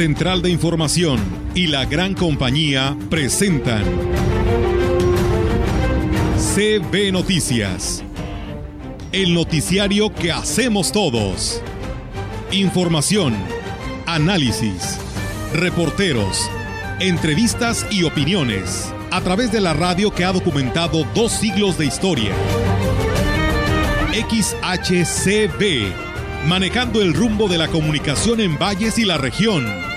Central de Información y la gran compañía presentan CB Noticias. El noticiario que hacemos todos. Información, análisis, reporteros, entrevistas y opiniones a través de la radio que ha documentado dos siglos de historia. XHCB, manejando el rumbo de la comunicación en valles y la región.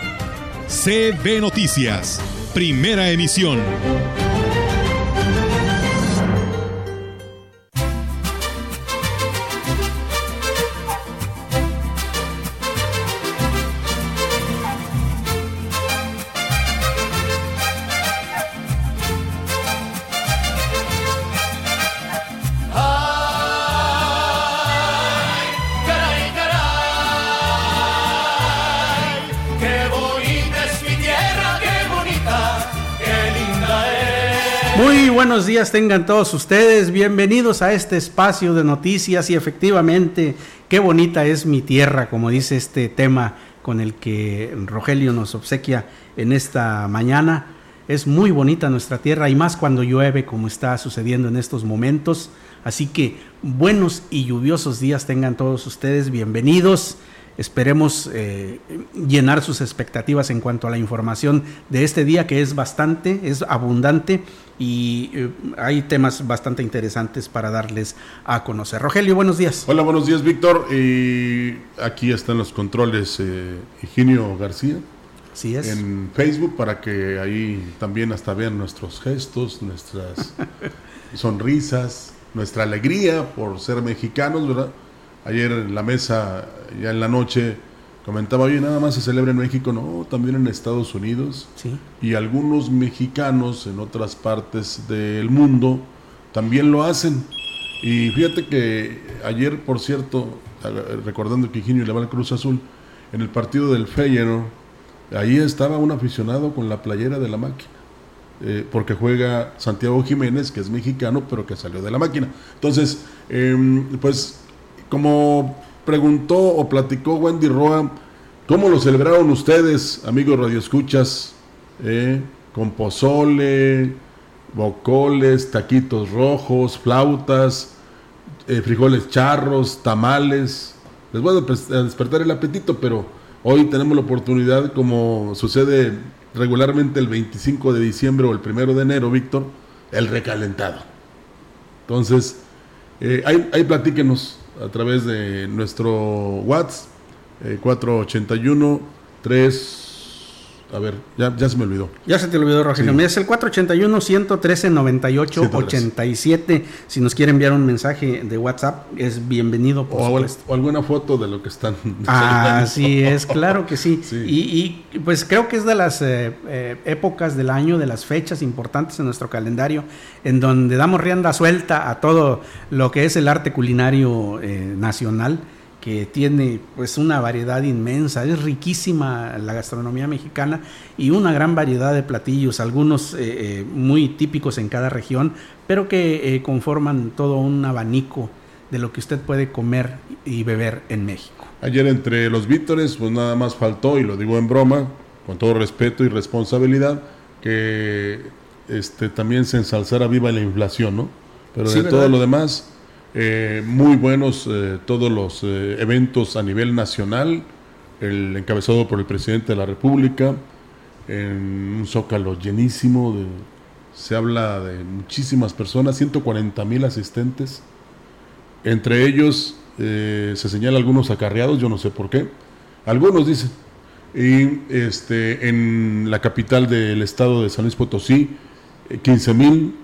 CB Noticias, primera emisión. Buenos días tengan todos ustedes. Bienvenidos a este espacio de noticias y efectivamente, qué bonita es mi tierra, como dice este tema con el que Rogelio nos obsequia en esta mañana. Es muy bonita nuestra tierra y más cuando llueve como está sucediendo en estos momentos. Así que buenos y lluviosos días tengan todos ustedes. Bienvenidos. Esperemos eh, llenar sus expectativas en cuanto a la información de este día que es bastante, es abundante y eh, hay temas bastante interesantes para darles a conocer. Rogelio, buenos días. Hola, buenos días, Víctor. Y aquí están los controles eh, Higinio García. Así es. En Facebook para que ahí también hasta vean nuestros gestos, nuestras sonrisas, nuestra alegría por ser mexicanos, ¿verdad? Ayer en la mesa, ya en la noche, comentaba, oye, nada más se celebra en México, no, también en Estados Unidos. Sí. Y algunos mexicanos en otras partes del mundo también lo hacen. Y fíjate que ayer, por cierto, recordando que Higinio le va al Cruz Azul, en el partido del Feyenoord, ahí estaba un aficionado con la playera de la máquina. Eh, porque juega Santiago Jiménez, que es mexicano, pero que salió de la máquina. Entonces, em, pues como preguntó o platicó Wendy Roa, ¿cómo lo celebraron ustedes, amigos radioescuchas? Eh, con pozole, bocoles, taquitos rojos, flautas, eh, frijoles charros, tamales. Les voy a despertar el apetito, pero hoy tenemos la oportunidad, como sucede regularmente el 25 de diciembre o el 1 de enero, Víctor, el recalentado. Entonces, eh, ahí, ahí platíquenos a través de nuestro WhatsApp eh, 481 3 a ver, ya, ya, se me olvidó. Ya se te olvidó, Rogelio. Sí. Es el 481-113-98-87. Si nos quiere enviar un mensaje de WhatsApp, es bienvenido, por o, o, alguna foto de lo que están. Así es, claro que sí. sí. Y, y, pues creo que es de las eh, eh, épocas del año, de las fechas importantes en nuestro calendario, en donde damos rienda suelta a todo lo que es el arte culinario eh, nacional que tiene pues una variedad inmensa, es riquísima la gastronomía mexicana y una gran variedad de platillos, algunos eh, eh, muy típicos en cada región, pero que eh, conforman todo un abanico de lo que usted puede comer y beber en México. Ayer entre los vítores pues nada más faltó, y lo digo en broma, con todo respeto y responsabilidad, que este, también se ensalzara viva la inflación, ¿no? Pero sí, de ¿verdad? todo lo demás eh, muy buenos eh, todos los eh, eventos a nivel nacional, el encabezado por el presidente de la República, en un zócalo llenísimo, se habla de muchísimas personas, 140 mil asistentes, entre ellos se señala algunos acarreados, yo no sé por qué, algunos dicen, y este, en la capital del estado de San Luis Potosí, 15 mil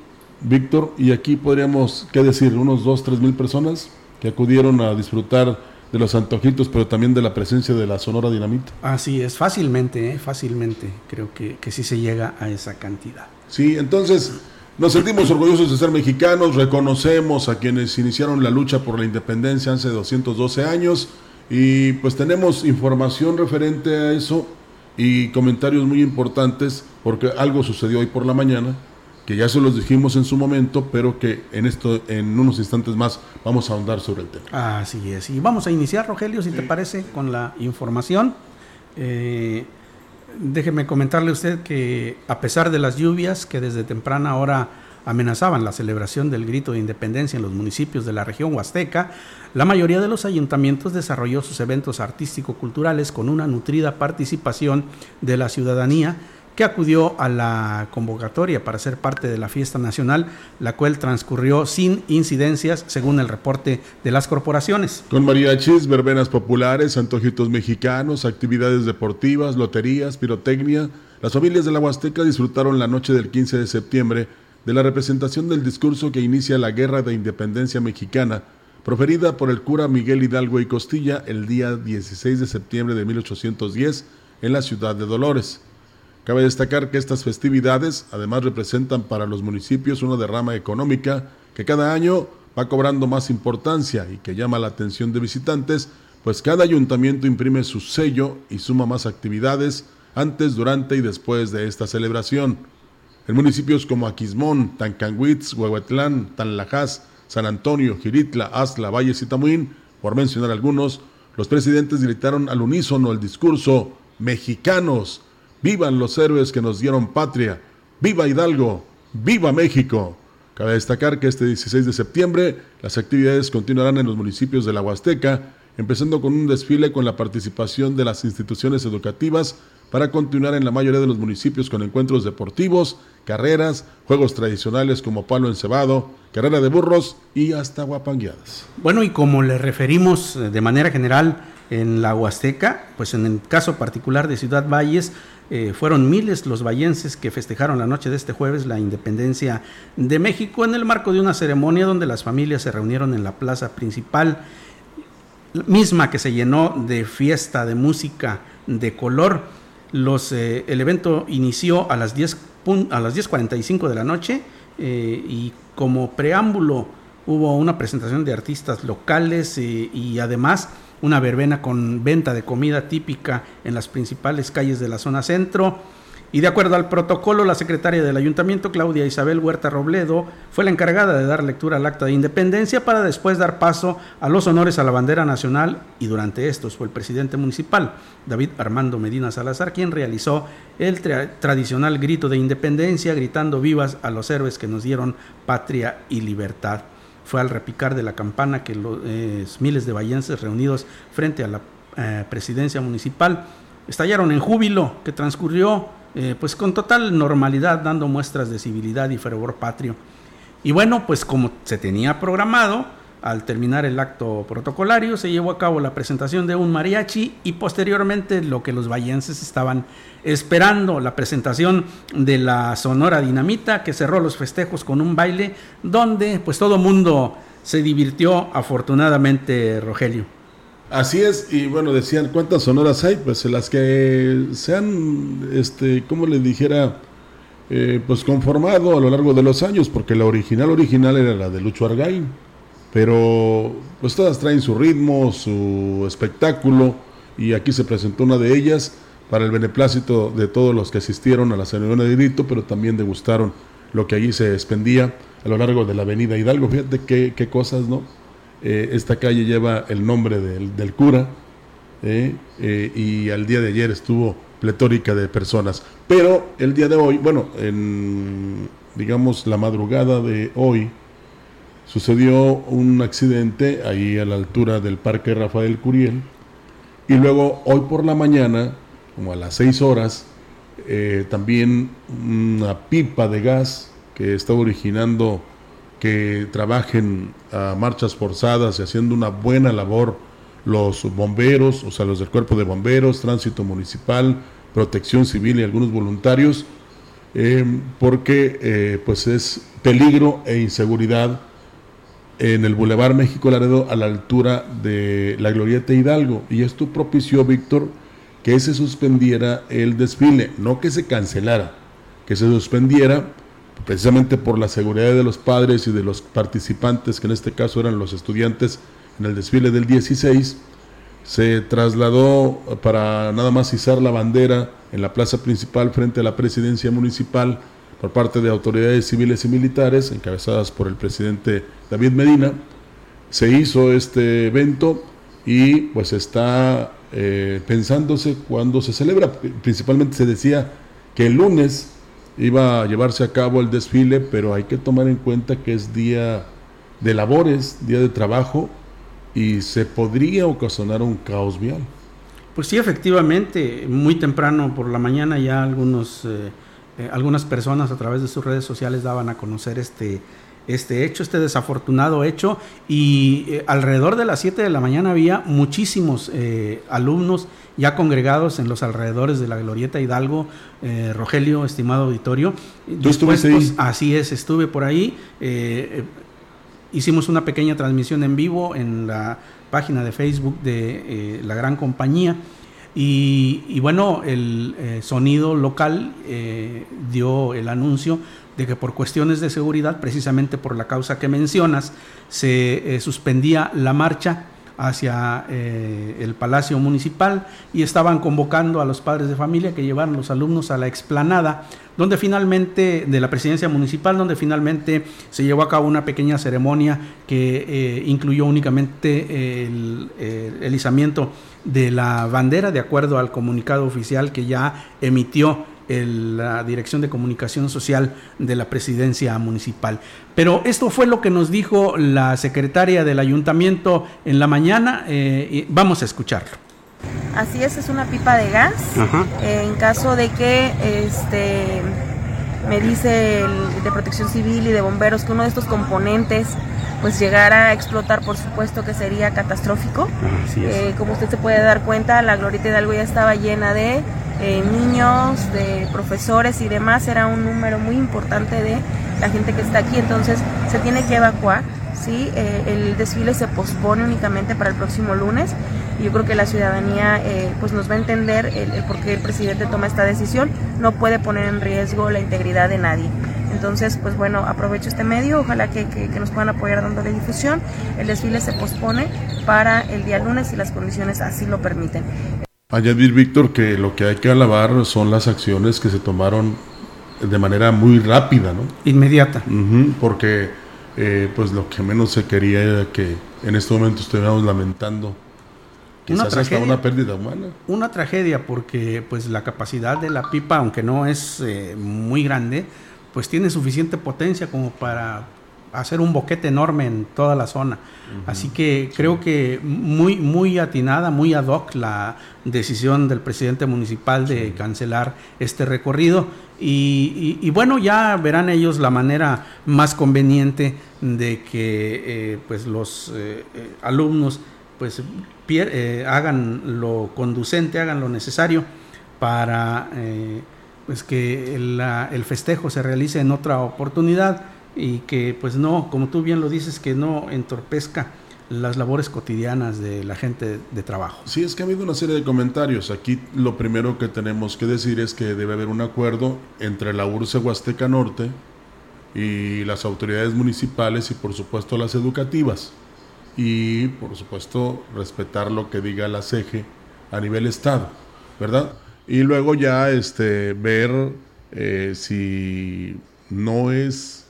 Víctor, y aquí podríamos, ¿qué decir? Unos 2, 3 mil personas que acudieron a disfrutar de los antojitos, pero también de la presencia de la Sonora Dinamita. Así es, fácilmente, ¿eh? fácilmente, creo que, que sí se llega a esa cantidad. Sí, entonces nos sentimos orgullosos de ser mexicanos, reconocemos a quienes iniciaron la lucha por la independencia hace 212 años y pues tenemos información referente a eso y comentarios muy importantes porque algo sucedió hoy por la mañana que ya se los dijimos en su momento, pero que en esto, en unos instantes más, vamos a ahondar sobre el tema. Así es. Y vamos a iniciar, Rogelio, si te parece, con la información. Eh, déjeme comentarle a usted que a pesar de las lluvias que desde temprana hora amenazaban la celebración del grito de independencia en los municipios de la región huasteca, la mayoría de los ayuntamientos desarrolló sus eventos artístico-culturales con una nutrida participación de la ciudadanía que acudió a la convocatoria para ser parte de la fiesta nacional, la cual transcurrió sin incidencias según el reporte de las corporaciones. Con mariachis, verbenas populares, antojitos mexicanos, actividades deportivas, loterías, pirotecnia, las familias de la Huasteca disfrutaron la noche del 15 de septiembre de la representación del discurso que inicia la Guerra de Independencia Mexicana, proferida por el cura Miguel Hidalgo y Costilla el día 16 de septiembre de 1810 en la ciudad de Dolores. Cabe destacar que estas festividades además representan para los municipios una derrama económica que cada año va cobrando más importancia y que llama la atención de visitantes, pues cada ayuntamiento imprime su sello y suma más actividades antes, durante y después de esta celebración. En municipios como Aquismón, Tancanguitz, Huehuetlán, Tanlajas, San Antonio, Giritla, Azla, Valles y Tamuín, por mencionar algunos, los presidentes gritaron al unísono el discurso Mexicanos, Vivan los héroes que nos dieron patria. Viva Hidalgo. Viva México. Cabe destacar que este 16 de septiembre las actividades continuarán en los municipios de la Huasteca, empezando con un desfile con la participación de las instituciones educativas para continuar en la mayoría de los municipios con encuentros deportivos, carreras, juegos tradicionales como palo encebado, carrera de burros y hasta guapangueadas. Bueno, y como le referimos eh, de manera general en la Huasteca, pues en el caso particular de Ciudad Valles, eh, fueron miles los vallenses que festejaron la noche de este jueves la independencia de México en el marco de una ceremonia donde las familias se reunieron en la plaza principal, misma que se llenó de fiesta, de música, de color. Los, eh, el evento inició a las 10 a las 10.45 de la noche eh, y como preámbulo hubo una presentación de artistas locales y además una verbena con venta de comida típica en las principales calles de la zona centro. Y de acuerdo al protocolo, la secretaria del ayuntamiento, Claudia Isabel Huerta Robledo, fue la encargada de dar lectura al acta de independencia para después dar paso a los honores a la bandera nacional y durante estos fue el presidente municipal, David Armando Medina Salazar, quien realizó el tradicional grito de independencia, gritando vivas a los héroes que nos dieron patria y libertad fue al repicar de la campana que los miles de vallenses reunidos frente a la eh, presidencia municipal estallaron en júbilo que transcurrió eh, pues con total normalidad dando muestras de civilidad y fervor patrio. Y bueno, pues como se tenía programado, al terminar el acto protocolario se llevó a cabo la presentación de un mariachi y posteriormente lo que los vallenses estaban esperando, la presentación de la Sonora Dinamita que cerró los festejos con un baile donde pues todo mundo se divirtió afortunadamente Rogelio. Así es, y bueno, decían cuántas sonoras hay, pues las que se han, este, como le dijera, eh, pues conformado a lo largo de los años, porque la original original era la de Lucho Argain pero pues todas traen su ritmo, su espectáculo y aquí se presentó una de ellas para el beneplácito de todos los que asistieron a la ceremonia de grito, pero también degustaron lo que allí se expendía a lo largo de la avenida Hidalgo. Fíjate qué, qué cosas, ¿no? Eh, esta calle lleva el nombre del, cura eh, eh, y al día de ayer estuvo pletórica de personas. Pero el día de hoy, bueno, en digamos la madrugada de hoy, sucedió un accidente ahí a la altura del Parque Rafael Curiel y luego hoy por la mañana, como a las 6 horas, eh, también una pipa de gas que está originando que trabajen a marchas forzadas y haciendo una buena labor los bomberos, o sea, los del cuerpo de bomberos, tránsito municipal, protección civil y algunos voluntarios, eh, porque eh, pues es peligro e inseguridad en el Boulevard México Laredo a la altura de la Glorieta Hidalgo. Y esto propició, Víctor, que se suspendiera el desfile, no que se cancelara, que se suspendiera precisamente por la seguridad de los padres y de los participantes, que en este caso eran los estudiantes en el desfile del 16, se trasladó para nada más izar la bandera en la plaza principal frente a la presidencia municipal por parte de autoridades civiles y militares, encabezadas por el presidente David Medina. Se hizo este evento y pues está eh, pensándose cuando se celebra. Principalmente se decía que el lunes iba a llevarse a cabo el desfile, pero hay que tomar en cuenta que es día de labores, día de trabajo, y se podría ocasionar un caos vial. Pues sí, efectivamente, muy temprano por la mañana ya algunos, eh, eh, algunas personas a través de sus redes sociales daban a conocer este, este hecho, este desafortunado hecho, y eh, alrededor de las 7 de la mañana había muchísimos alumnos ya congregados en los alrededores de la Glorieta Hidalgo, Rogelio, estimado auditorio. ¿Tú estuviste ahí? Así es, estuve por ahí. hicimos una pequeña transmisión en vivo en la página de Facebook de eh, la gran compañía. Y, bueno, el eh, sonido local eh, dio el anuncio de que por cuestiones de seguridad, precisamente por la causa que mencionas, se suspendía la marcha hacia el Palacio Municipal y estaban convocando a los padres de familia que llevaran los alumnos a la explanada donde finalmente, de la presidencia municipal, donde finalmente se llevó a cabo una pequeña ceremonia que eh, incluyó únicamente el, el izamiento de la bandera, de acuerdo al comunicado oficial que ya emitió la Dirección de Comunicación Social de la Presidencia Municipal. Pero esto fue lo que nos dijo la secretaria del ayuntamiento en la mañana. Eh, vamos a escucharlo. Así es, es una pipa de gas. en caso de que este me dice el de protección civil y de bomberos que uno de estos componentes pues llegara a explotar, por supuesto que sería catastrófico. Eh, como usted se puede dar cuenta, la Glorieta Hidalgo ya estaba llena de eh, niños, de profesores y demás. Era un número muy importante de la gente que está aquí, entonces se tiene que evacuar. ¿sí? Eh, el desfile se pospone únicamente para el próximo lunes yo creo que la ciudadanía eh, pues nos va a entender el, por qué el presidente toma esta decisión. No puede poner en riesgo la integridad de nadie. Entonces, pues bueno, aprovecho este medio, ojalá que, nos puedan apoyar dándole difusión. El desfile se pospone para el día lunes si las condiciones así lo permiten. Añadir, Víctor, que lo que hay que alabar son las acciones que se tomaron de manera muy rápida, ¿no? Inmediata. porque eh, pues lo que menos se quería era que en este momento estuviéramos lamentando una tragedia, una pérdida humana. Una tragedia porque pues la capacidad de la pipa, aunque no es eh, muy grande, pues tiene suficiente potencia como para hacer un boquete enorme en toda la zona. Así que creo que muy, muy atinada, muy ad hoc la decisión del presidente municipal de cancelar este recorrido. Y, bueno, ya verán ellos la manera más conveniente de que eh, pues los eh, alumnos pues eh, hagan lo conducente, hagan lo necesario para eh, pues que el, festejo se realice en otra oportunidad y que pues no, como tú bien lo dices, que no entorpezca las labores cotidianas de la gente de, trabajo. Sí, es que ha habido una serie de comentarios. Aquí lo primero que tenemos que decir es que debe haber un acuerdo entre la URSE Huasteca Norte y las autoridades municipales y por supuesto las educativas y por supuesto respetar lo que diga la CEGE a nivel estado, ¿verdad? Y luego ya este, ver eh, si no es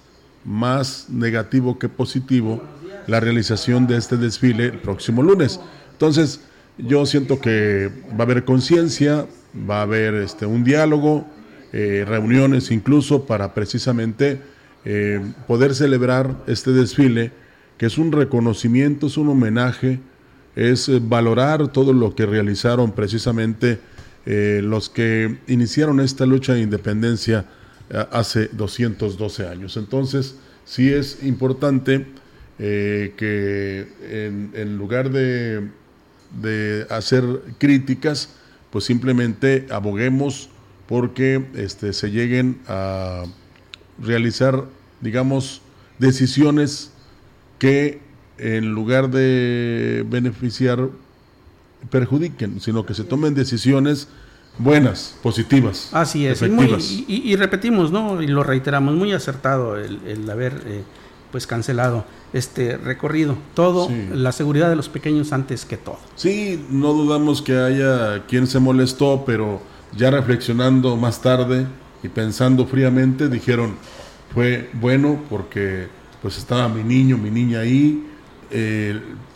más negativo que positivo la realización de este desfile el próximo lunes. Entonces, yo siento que va a haber conciencia, va a haber este, un diálogo, eh, reuniones incluso para precisamente eh, poder celebrar este desfile que es un reconocimiento, es un homenaje, es eh, valorar todo lo que realizaron precisamente los que iniciaron esta lucha de independencia hace 212 años. Entonces, sí es importante que en, lugar de, de, hacer críticas, pues simplemente aboguemos porque este, se lleguen a realizar, digamos, decisiones que en lugar de beneficiar perjudiquen, sino que se tomen decisiones buenas, positivas. Así es, y, repetimos, ¿no? Y lo reiteramos, muy acertado el, haber eh, pues cancelado este recorrido. Todo, la seguridad de los pequeños antes que todo. Sí, no dudamos que haya quien se molestó, pero ya reflexionando más tarde y pensando fríamente, dijeron, fue bueno porque pues estaba mi niño, mi niña ahí,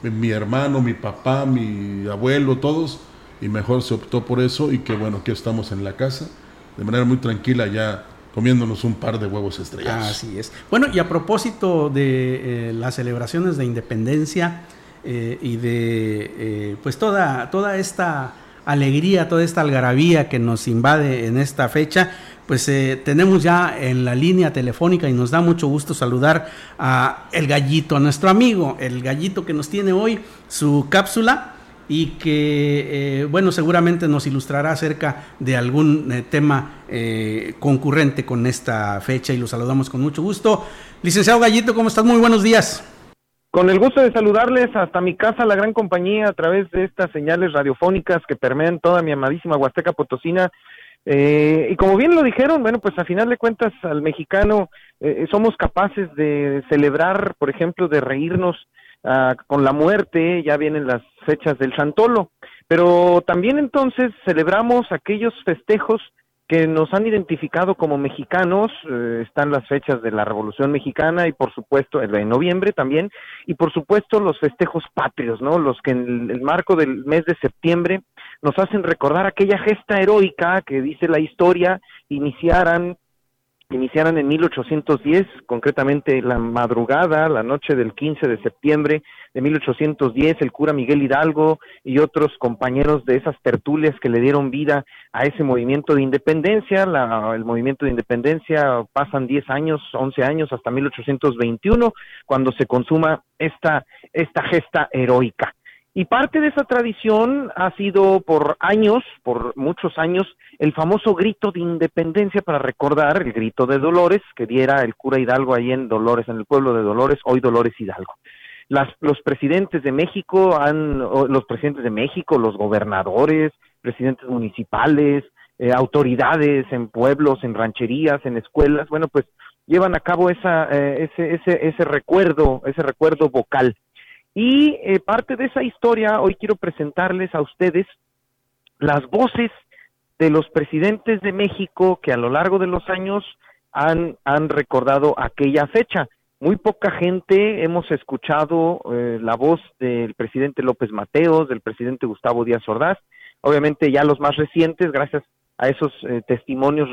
mi hermano, mi papá, mi abuelo, todos, y mejor se optó por eso y que bueno, que estamos en la casa de manera muy tranquila ya comiéndonos un par de huevos estrellados. Así es. Bueno, y a propósito de eh, las celebraciones de independencia eh, y de eh, pues toda, toda esta alegría, toda esta algarabía que nos invade en esta fecha, pues tenemos ya en la línea telefónica y nos da mucho gusto saludar a el gallito, a nuestro amigo, el gallito que nos tiene hoy su cápsula y que, eh, bueno, seguramente nos ilustrará acerca de algún eh, tema eh, concurrente con esta fecha y lo saludamos con mucho gusto. Licenciado Gallito, ¿cómo estás? Muy buenos días. Con el gusto de saludarles hasta mi casa, la gran compañía, a través de estas señales radiofónicas que permean toda mi amadísima Huasteca Potosina. y como bien lo dijeron, bueno, pues a final de cuentas al mexicano somos capaces de celebrar, por ejemplo, de reírnos Ah, con la muerte, ya vienen las fechas del Santolo, pero también entonces celebramos aquellos festejos que nos han identificado como mexicanos, eh, están las fechas de la Revolución Mexicana y por supuesto el de noviembre también, y por supuesto los festejos patrios, ¿no? Los que en el marco del mes de septiembre nos hacen recordar aquella gesta heroica que dice la historia iniciaran iniciaran en 1810, concretamente la madrugada, la noche del 15 de septiembre de 1810, el cura Miguel Hidalgo y otros compañeros de esas tertulias que le dieron vida a ese movimiento de independencia. el movimiento de independencia pasan 10 años, 11 años hasta 1821, cuando se consuma esta, esta gesta heroica. Y parte de esa tradición ha sido por años, por muchos años, el famoso grito de independencia para recordar el grito de Dolores que diera el cura Hidalgo ahí en Dolores, en el pueblo de Dolores, hoy Dolores Hidalgo. Las, los presidentes de México han, los presidentes de México, los gobernadores, presidentes municipales, eh, autoridades en pueblos, en rancherías, en escuelas, bueno, pues llevan a cabo esa, eh, ese, ese, ese recuerdo, ese recuerdo vocal y eh, parte de esa historia, hoy quiero presentarles a ustedes las voces de los presidentes de México que a lo largo de los años han, han recordado aquella fecha. Muy poca gente hemos escuchado eh, la voz del presidente López Mateos, del presidente Gustavo Díaz Ordaz, obviamente ya los más recientes, gracias a esos eh, testimonios,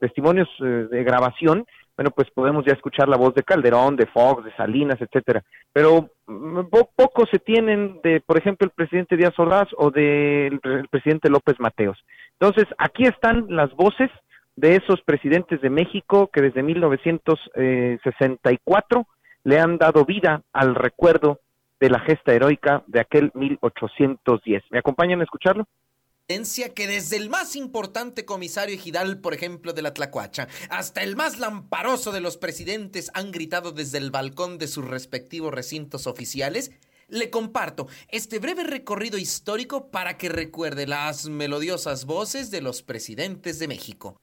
testimonios de grabación, bueno, pues podemos ya escuchar la voz de Calderón, de Fox, de Salinas, etcétera. Pero mm, poco se tienen de, por ejemplo, el presidente Díaz Ordaz o del presidente López Mateos. Entonces, aquí están las voces de esos presidentes de México que desde 1964 le han dado vida al recuerdo de la gesta heroica de aquel 1810. ¿Me acompañan a escucharlo? Que desde el más importante comisario ejidal, por ejemplo, de la Tlacuacha, hasta el más lamparoso de los presidentes han gritado desde el balcón de sus respectivos recintos oficiales, le comparto este breve recorrido histórico para que recuerde las melodiosas voces de los presidentes de México.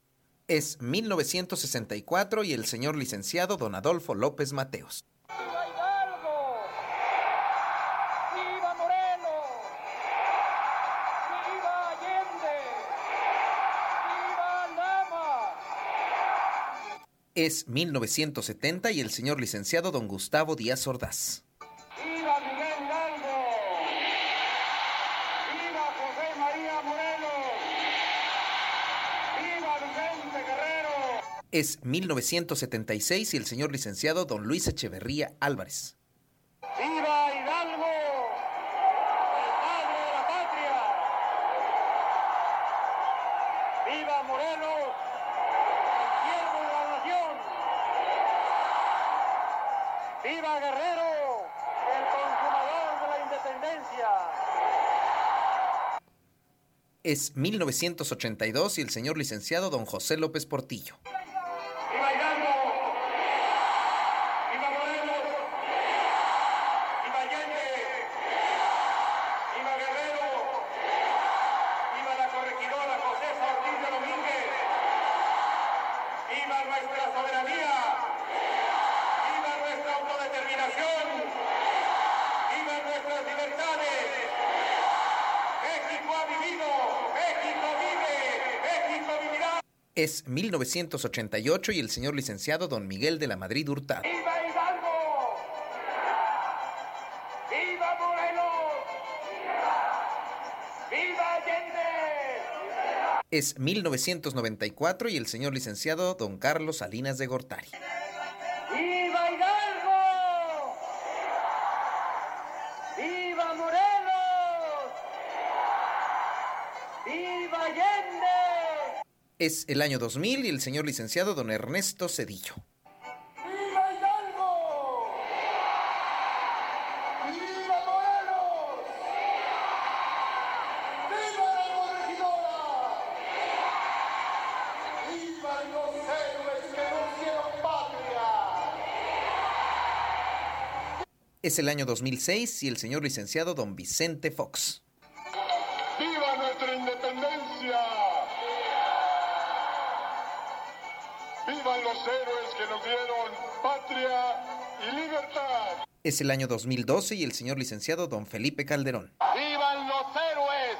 Es 1964 y el señor licenciado don Adolfo López Mateos. Es 1970 y el señor licenciado don Gustavo Díaz Ordaz. ¡Viva Miguel Hidalgo! ¡Viva José María Morelos! ¡Viva Vicente Guerrero! Es 1976 y el señor licenciado don Luis Echeverría Álvarez. Es 1982 y el señor licenciado don José López Portillo. Es 1988 y el señor licenciado don Miguel de la Madrid Hurtado. ¡Viva Hidalgo! ¡Viva Morelos! ¡Viva Allende! Es 1994 y el señor licenciado don Carlos Salinas de Gortari. Es el año 2000 y el señor licenciado don Ernesto Cedillo. ¡Viva Hidalgo! ¡Viva Morelos! ¡Viva la corregidora! ¡Viva los héroes que nos dieron patria! Es el año 2006 y el señor licenciado don Vicente Fox. Nos dieron patria y libertad! Es el año 2012 y el señor licenciado don Felipe Calderón. ¡Vivan los héroes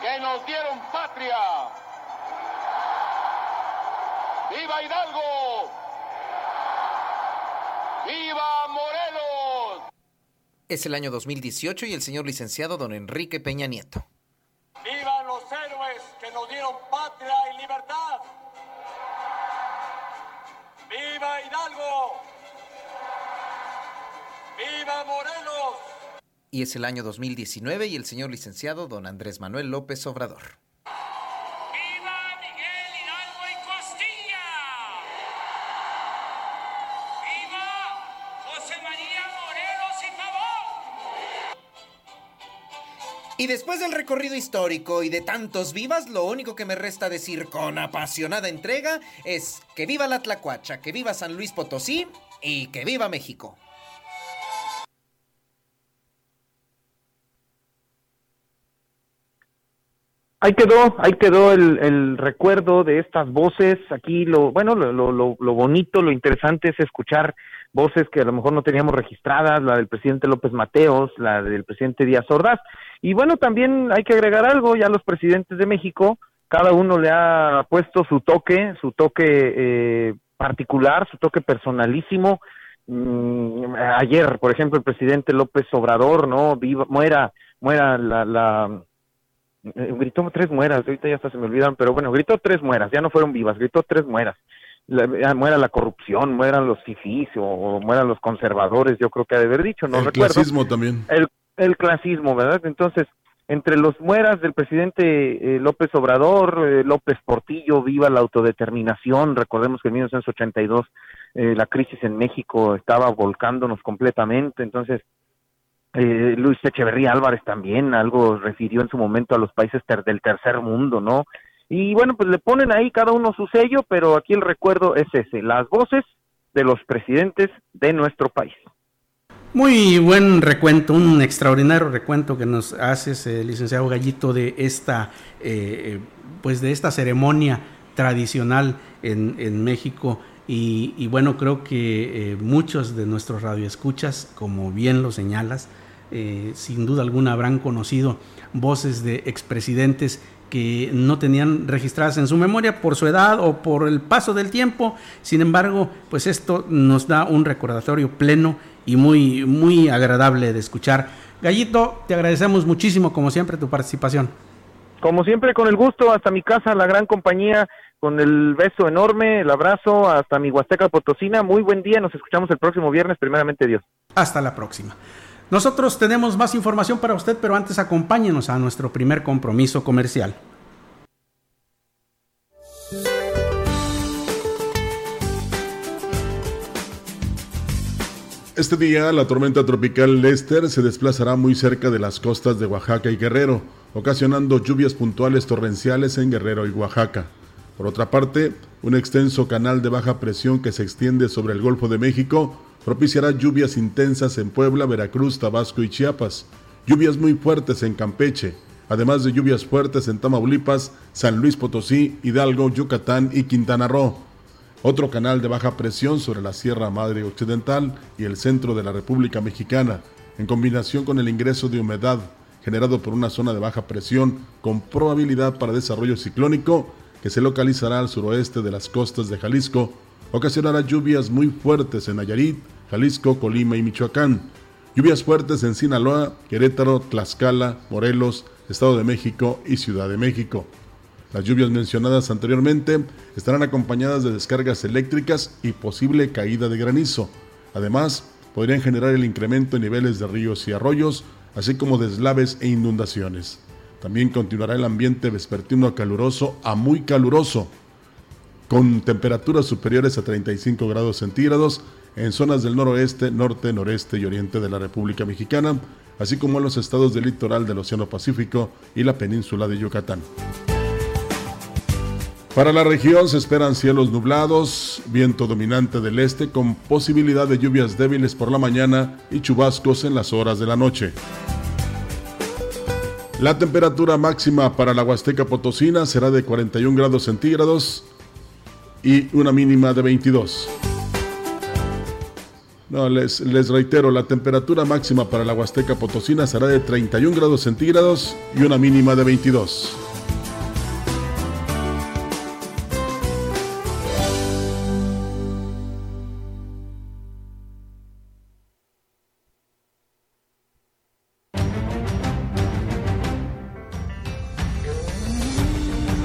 que nos dieron patria! ¡Viva Hidalgo! ¡Viva Morelos! Es el año 2018 y el señor licenciado don Enrique Peña Nieto. Y es el año 2019 y el señor licenciado don Andrés Manuel López Obrador. ¡Viva Miguel Hidalgo y Costilla! ¡Viva José María Morelos y Pavón! Y después del recorrido histórico y de tantos vivas, lo único que me resta decir con apasionada entrega es que viva la Tlacuacha, que viva San Luis Potosí y que viva México. Ahí quedó, ahí quedó el, recuerdo de estas voces. Aquí lo, bueno, lo, bonito, lo interesante es escuchar voces que a lo mejor no teníamos registradas, la del presidente López Mateos, la del presidente Díaz Ordaz. Y bueno, también hay que agregar algo, ya los presidentes de México, cada uno le ha puesto su toque, su toque eh, particular, su toque personalísimo. Mm, ayer, por ejemplo, el presidente López Obrador, ¿no? Viva, muera, muera la, la gritó tres mueras, ahorita ya hasta se me olvidan, pero bueno, gritó tres mueras, ya no fueron vivas, gritó tres mueras. La, muera la corrupción, mueran los fifís o, o mueran los conservadores, yo creo que ha de haber dicho, no el recuerdo. clasismo también. El, el clasismo, ¿verdad? Entonces, entre los mueras del presidente eh, López Obrador, eh, López Portillo, viva la autodeterminación, recordemos que en 1982 eh, la crisis en México estaba volcándonos completamente, entonces eh, Luis Echeverría Álvarez también algo refirió en su momento a los países del tercer mundo, ¿no? Y bueno, pues le ponen ahí cada uno su sello, pero aquí el recuerdo es ese, las voces de los presidentes de nuestro país. Muy buen recuento, un extraordinario recuento que nos haces, eh, licenciado Gallito, de esta, eh, pues de esta ceremonia tradicional en, México. Y, y, bueno, creo que eh, muchos de nuestros radioescuchas, como bien lo señalas, eh, sin duda alguna habrán conocido voces de expresidentes que no tenían registradas en su memoria por su edad o por el paso del tiempo. Sin embargo, pues esto nos da un recordatorio pleno y muy, muy agradable de escuchar. Gallito, te agradecemos muchísimo, como siempre, tu participación. Como siempre, con el gusto, hasta mi casa, la gran compañía, con el beso enorme, el abrazo, hasta mi Huasteca Potosina. Muy buen día, nos escuchamos el próximo viernes, primeramente Dios. Hasta la próxima. Nosotros tenemos más información para usted, pero antes acompáñenos a nuestro primer compromiso comercial. Este día la tormenta tropical Lester se desplazará muy cerca de las costas de Oaxaca y Guerrero, ocasionando lluvias puntuales torrenciales en Guerrero y Oaxaca. Por otra parte, un extenso canal de baja presión que se extiende sobre el Golfo de México propiciará lluvias intensas en Puebla, Veracruz, Tabasco y Chiapas, lluvias muy fuertes en Campeche, además de lluvias fuertes en Tamaulipas, San Luis Potosí, Hidalgo, Yucatán y Quintana Roo. Otro canal de baja presión sobre la Sierra Madre Occidental y el centro de la República Mexicana, en combinación con el ingreso de humedad generado por una zona de baja presión con probabilidad para desarrollo ciclónico que se localizará al suroeste de las costas de Jalisco, ocasionará lluvias muy fuertes en Nayarit, Jalisco, Colima y Michoacán, Lluvias fuertes en Sinaloa, Querétaro, Tlaxcala, Morelos, Estado de México y Ciudad de México. Las lluvias mencionadas anteriormente estarán acompañadas de descargas eléctricas y posible caída de granizo. Además, podrían generar el incremento en niveles de ríos y arroyos, así como deslaves e inundaciones. También continuará el ambiente vespertino caluroso a muy caluroso, con temperaturas superiores a 35 grados centígrados en zonas del noroeste, norte, noreste y oriente de la República Mexicana, así como en los estados del litoral del Océano Pacífico y la península de Yucatán. Para la región se esperan cielos nublados, viento dominante del este con posibilidad de lluvias débiles por la mañana y chubascos en las horas de la noche. La temperatura máxima para la Huasteca Potosina será de 41 grados centígrados y una mínima de 22. No, les, les reitero, la temperatura máxima para la Huasteca Potosina será de 31 grados centígrados y una mínima de 22.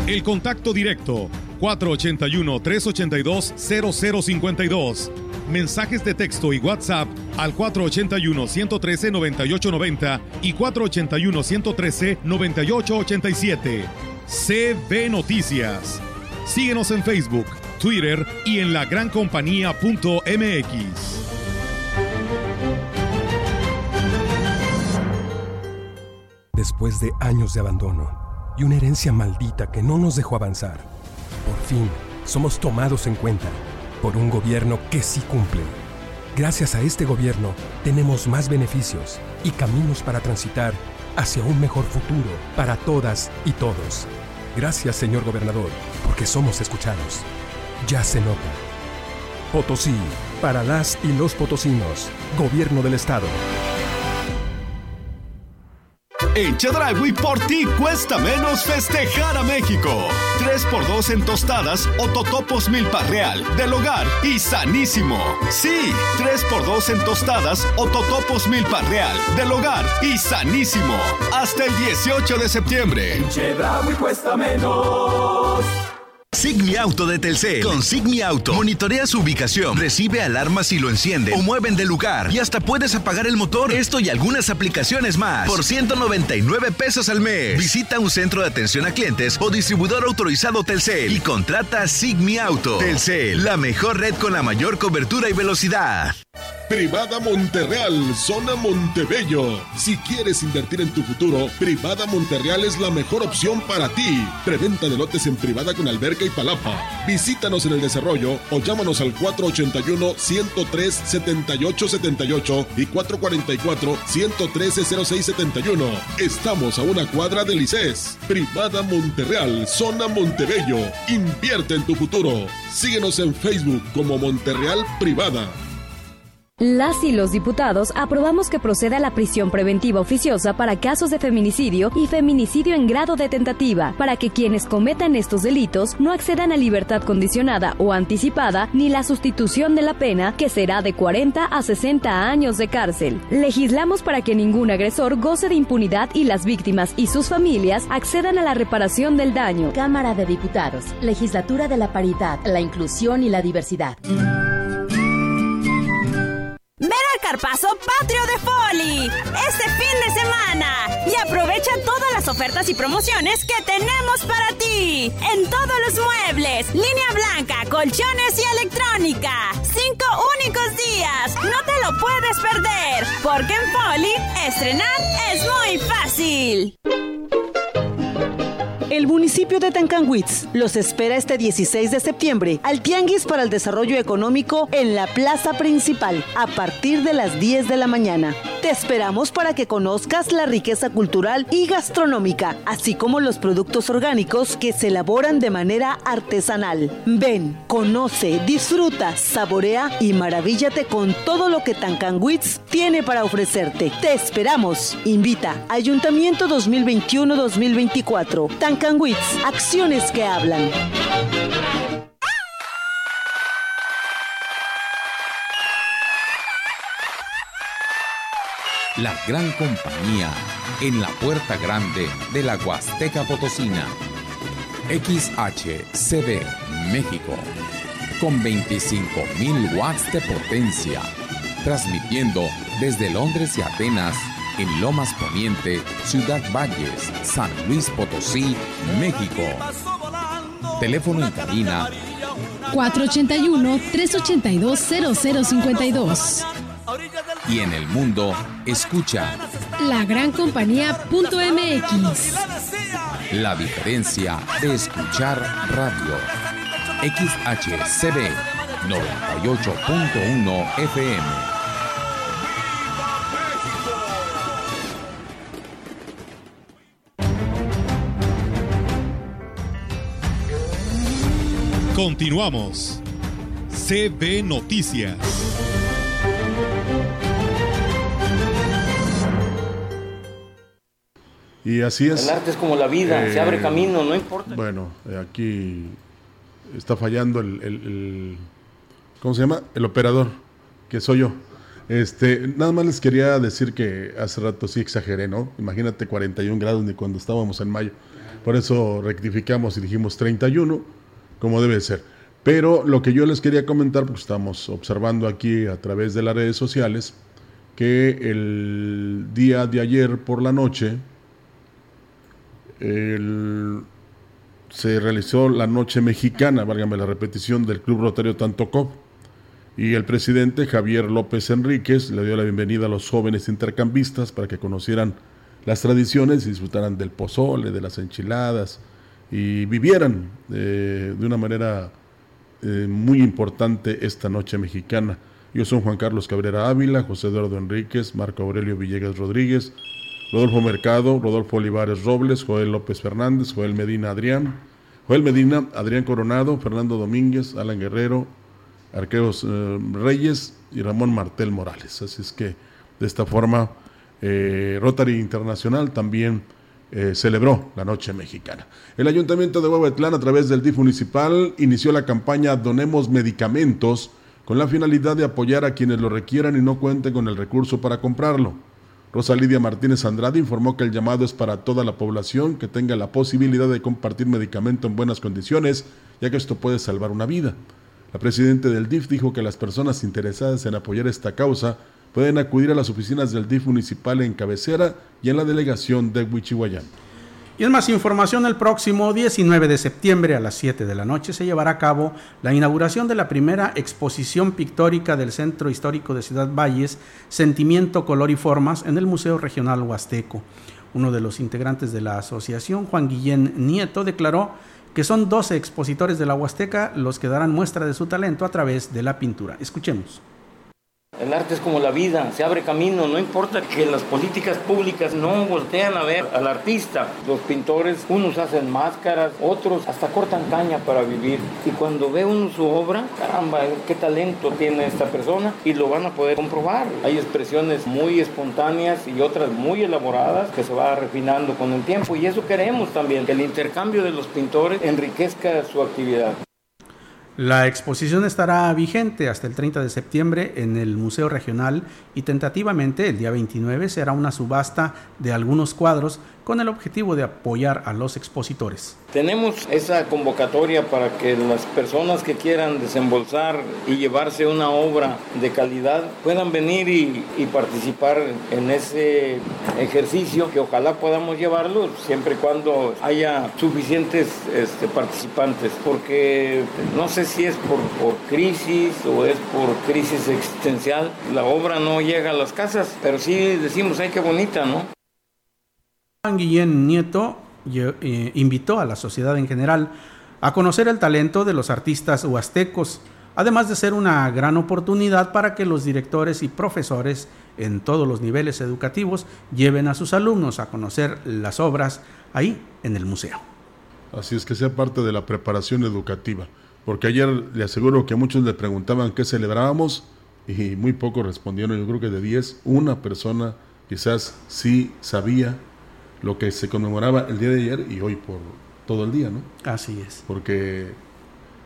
El contacto directo 481-382-0052. Mensajes de texto y WhatsApp al 481-113-9890 y 481-113-9887. CB Noticias. Síguenos en Facebook, Twitter y en la lagrancompañía.mx. Después de años de abandono y una herencia maldita que no nos dejó avanzar. Por fin, somos tomados en cuenta por un gobierno que sí cumple. Gracias a este gobierno tenemos más beneficios y caminos para transitar hacia un mejor futuro para todas y todos. Gracias, señor gobernador, porque somos escuchados. Ya se nota. Potosí, para las y los potosinos, gobierno del estado. En Chedragui por ti cuesta menos festejar a México. 3x2 en tostadas o totopos milpa real, del hogar y sanísimo. Sí, 3x2 en tostadas o totopos milpa real, del hogar y sanísimo. Hasta el 18 de septiembre. En Chedragui cuesta menos. Sigmi Auto de Telcel. Con Sigmi Auto, monitorea su ubicación, recibe alarmas si lo enciende o mueven de lugar y hasta puedes apagar el motor. Esto y algunas aplicaciones más por 199 pesos al mes. Visita un centro de atención a clientes o distribuidor autorizado Telcel y contrata Sigmi Auto. Telcel, la mejor red con la mayor cobertura y velocidad. Privada Monterreal, zona Montebello. Si quieres invertir en tu futuro, Privada Monterreal es la mejor opción para ti. Preventa de lotes en privada con alberca y palapa. Visítanos en el desarrollo o llámanos al 481-103-7878 y 444-113-0671. Estamos a una cuadra de Licés. Privada Monterreal, zona Montebello. Invierte en tu futuro. Síguenos en Facebook como Monterreal Privada. Las y los diputados aprobamos que proceda la prisión preventiva oficiosa para casos de feminicidio y feminicidio en grado de tentativa, para que quienes cometan estos delitos no accedan a libertad condicionada o anticipada ni la sustitución de la pena, que será de 40 a 60 años de cárcel. Legislamos para que ningún agresor goce de impunidad y las víctimas y sus familias accedan a la reparación del daño. Cámara de Diputados, Legislatura de la Paridad, la Inclusión y la Diversidad. Carpazo Patrio de Foli este fin de semana y aprovecha todas las ofertas y promociones que tenemos para ti en todos los muebles, línea blanca, colchones y electrónica. Cinco únicos días, no te lo puedes perder, porque en Foli estrenar es muy fácil. El municipio de Tancanwitz los espera este 16 de septiembre al Tianguis para el Desarrollo Económico en la plaza principal a partir de las 10 de la mañana. Te esperamos para que conozcas la riqueza cultural y gastronómica, así como los productos orgánicos que se elaboran de manera artesanal. Ven, conoce, disfruta, saborea y maravíllate con todo lo que Tancanwitz tiene para ofrecerte. Te esperamos. Invita Ayuntamiento 2021-2024. Tancanwitz, acciones que hablan. la gran compañía en la puerta grande de la Huasteca Potosina. XHCB México con 25.000 watts de potencia, transmitiendo desde Londres y Atenas en Lomas Poniente, Ciudad Valles, San Luis Potosí, México. Teléfono en cabina 481-382-0052. Y en el mundo, escucha La Gran Compañía.mx. La diferencia de escuchar radio. XHCB 98.1 FM. Continuamos. CB Noticias. Y así es. El arte es como la vida, se abre Eh, camino, no importa. Bueno, aquí está fallando el, el- el- ¿cómo se llama? El operador, que soy yo. Este, nada más les quería decir que hace rato sí exageré, ¿no? Imagínate 41 grados ni cuando estábamos en mayo. Por eso rectificamos y dijimos 31, como debe ser. Pero lo que yo les quería comentar, porque estamos observando aquí a través de las redes sociales, que el día de ayer por la noche, se realizó la noche mexicana, válgame la repetición, del Club Rotario Tantocop. Y el presidente Javier López Enríquez le dio la bienvenida a los jóvenes intercambistas para que conocieran las tradiciones y disfrutaran del pozole, de las enchiladas y vivieran eh, de una manera eh, muy importante esta noche mexicana. Yo soy Juan Carlos Cabrera Ávila, José Eduardo Enríquez, Marco Aurelio Villegas Rodríguez, Rodolfo Mercado, Rodolfo Olivares Robles, Joel López Fernández, Joel Medina Adrián, Joel Medina, Adrián Coronado, Fernando Domínguez, Alan Guerrero, Arqueos eh, Reyes y Ramón Martel Morales. Así es que de esta forma eh, Rotary Internacional también eh, celebró la Noche Mexicana. El Ayuntamiento de Huehuetlán, a través del DIF municipal, inició la campaña Donemos Medicamentos con la finalidad de apoyar a quienes lo requieran y no cuenten con el recurso para comprarlo. Rosa Lidia Martínez Andrade informó que el llamado es para toda la población que tenga la posibilidad de compartir medicamento en buenas condiciones, ya que esto puede salvar una vida. La presidenta del DIF dijo que las personas interesadas en apoyar esta causa pueden acudir a las oficinas del DIF municipal en cabecera y en la delegación de Huichihuayán. Y en más información, el próximo 19 de septiembre a las 7 de la noche se llevará a cabo la inauguración de la primera exposición pictórica del Centro Histórico de Ciudad Valles, Sentimiento, Color y Formas, en el Museo Regional Huasteco. Uno de los integrantes de la asociación, Juan Guillén Nieto, declaró que son 12 expositores de la Huasteca los que darán muestra de su talento a través de la pintura. Escuchemos. El arte es como la vida, se abre camino, no importa que las políticas públicas no voltean a ver al artista. Los pintores, unos hacen máscaras, otros hasta cortan caña para vivir. Y cuando ve uno su obra, caramba, qué talento tiene esta persona y lo van a poder comprobar. Hay expresiones muy espontáneas y otras muy elaboradas que se va refinando con el tiempo y eso queremos también, que el intercambio de los pintores enriquezca su actividad. La exposición estará vigente hasta el 30 de septiembre en el Museo Regional y tentativamente el día 29 será una subasta de algunos cuadros con el objetivo de apoyar a los expositores. Tenemos esa convocatoria para que las personas que quieran desembolsar y llevarse una obra de calidad puedan venir y, y participar en ese ejercicio que ojalá podamos llevarlo siempre y cuando haya suficientes este, participantes porque no sé si es por, por crisis o es por crisis existencial la obra no llega a las casas pero sí decimos ay qué bonita no Juan Guillén Nieto eh, invitó a la sociedad en general a conocer el talento de los artistas huastecos, además de ser una gran oportunidad para que los directores y profesores en todos los niveles educativos lleven a sus alumnos a conocer las obras ahí en el museo. Así es que sea parte de la preparación educativa, porque ayer le aseguro que muchos le preguntaban qué celebrábamos y muy pocos respondieron, yo creo que de 10, una persona quizás sí sabía lo que se conmemoraba el día de ayer y hoy por todo el día, ¿no? Así es. Porque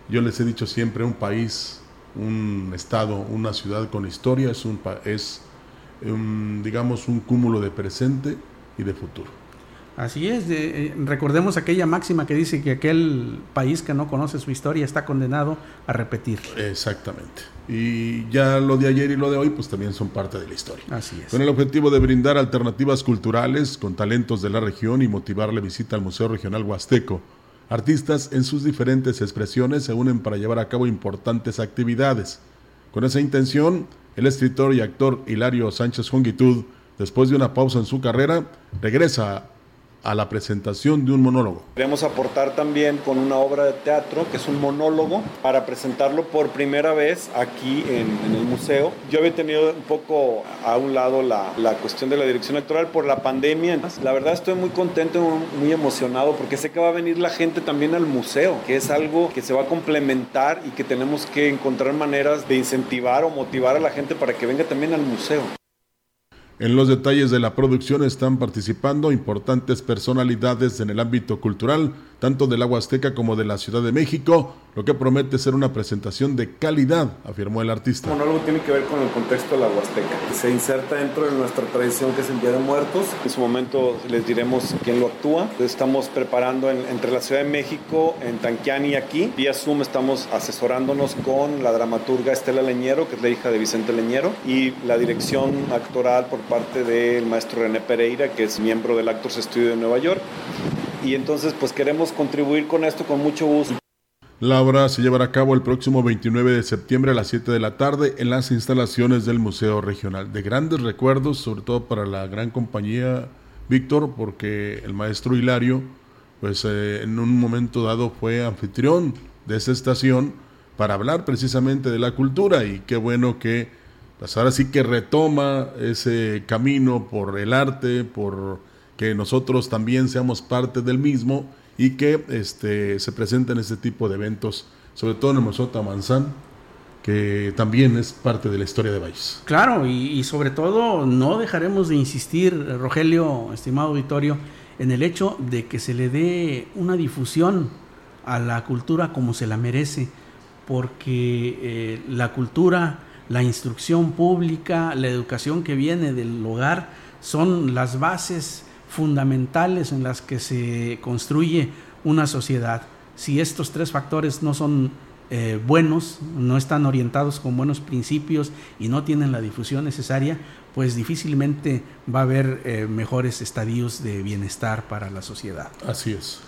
yo les he dicho siempre, un país, un estado, una ciudad con historia es, un, es digamos, un cúmulo de presente y de futuro. Así es, eh, recordemos aquella máxima que dice que aquel país que no conoce su historia está condenado a repetir. Exactamente. Y ya lo de ayer y lo de hoy pues también son parte de la historia. Así es. Con el objetivo de brindar alternativas culturales con talentos de la región y motivar la visita al Museo Regional Huasteco. Artistas en sus diferentes expresiones se unen para llevar a cabo importantes actividades. Con esa intención, el escritor y actor Hilario Sánchez Jongitud, después de una pausa en su carrera, regresa a la presentación de un monólogo. Queremos aportar también con una obra de teatro que es un monólogo para presentarlo por primera vez aquí en, el museo. Yo había tenido un poco a un lado la, la, cuestión de la dirección electoral por la pandemia. La verdad estoy muy contento, muy emocionado porque sé que va a venir la gente también al museo, que es algo que se va a complementar y que tenemos que encontrar maneras de incentivar o motivar a la gente para que venga también al museo. En los detalles de la producción están participando importantes personalidades en el ámbito cultural, tanto del agua azteca como de la Ciudad de México, lo que promete ser una presentación de calidad, afirmó el artista. El monólogo tiene que ver con el contexto de la. Se inserta dentro de nuestra tradición que es el Día de Muertos. En su momento les diremos quién lo actúa. Estamos preparando entre la Ciudad de México, en Tanquián y aquí. Vía Zoom estamos asesorándonos con la dramaturga Estela Leñero, que es la hija de Vicente Leñero, y la dirección actoral por parte del maestro René Pereira, que es miembro del Actors Studio de Nueva York. Y entonces pues queremos contribuir con esto con mucho gusto. La obra se llevará a cabo el próximo 29 de septiembre a las 7 de la tarde en las instalaciones del Museo Regional. De grandes recuerdos, sobre todo para la gran compañía Víctor, porque el maestro Hilario, pues eh, en un momento dado fue anfitrión de esta estación para hablar precisamente de la cultura y qué bueno que pues ahora sí que retoma ese camino por el arte, por que nosotros también seamos parte del mismo y que este, se presenten este tipo de eventos, sobre todo en Museo Manzán, que también es parte de la historia de Valles. Claro, y, sobre todo no dejaremos de insistir, Rogelio, estimado auditorio, en el hecho de que se le dé una difusión a la cultura como se la merece, porque eh, la cultura, la instrucción pública, la educación que viene del hogar son las bases fundamentales en las que se construye una sociedad. Si estos tres factores no son eh, buenos, no están orientados con buenos principios y no tienen la difusión necesaria, pues difícilmente va a haber eh, mejores estadios de bienestar para la sociedad. Así es.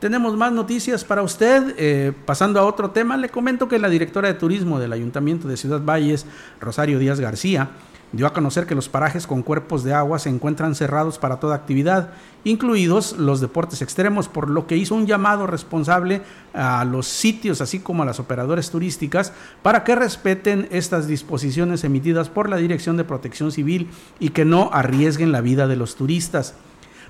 Tenemos más noticias para usted. Eh, pasando a otro tema, le comento que la directora de turismo del Ayuntamiento de Ciudad Valles, Rosario Díaz García, dio a conocer que los parajes con cuerpos de agua se encuentran cerrados para toda actividad, incluidos los deportes extremos, por lo que hizo un llamado responsable a los sitios, así como a las operadoras turísticas, para que respeten estas disposiciones emitidas por la Dirección de Protección Civil y que no arriesguen la vida de los turistas.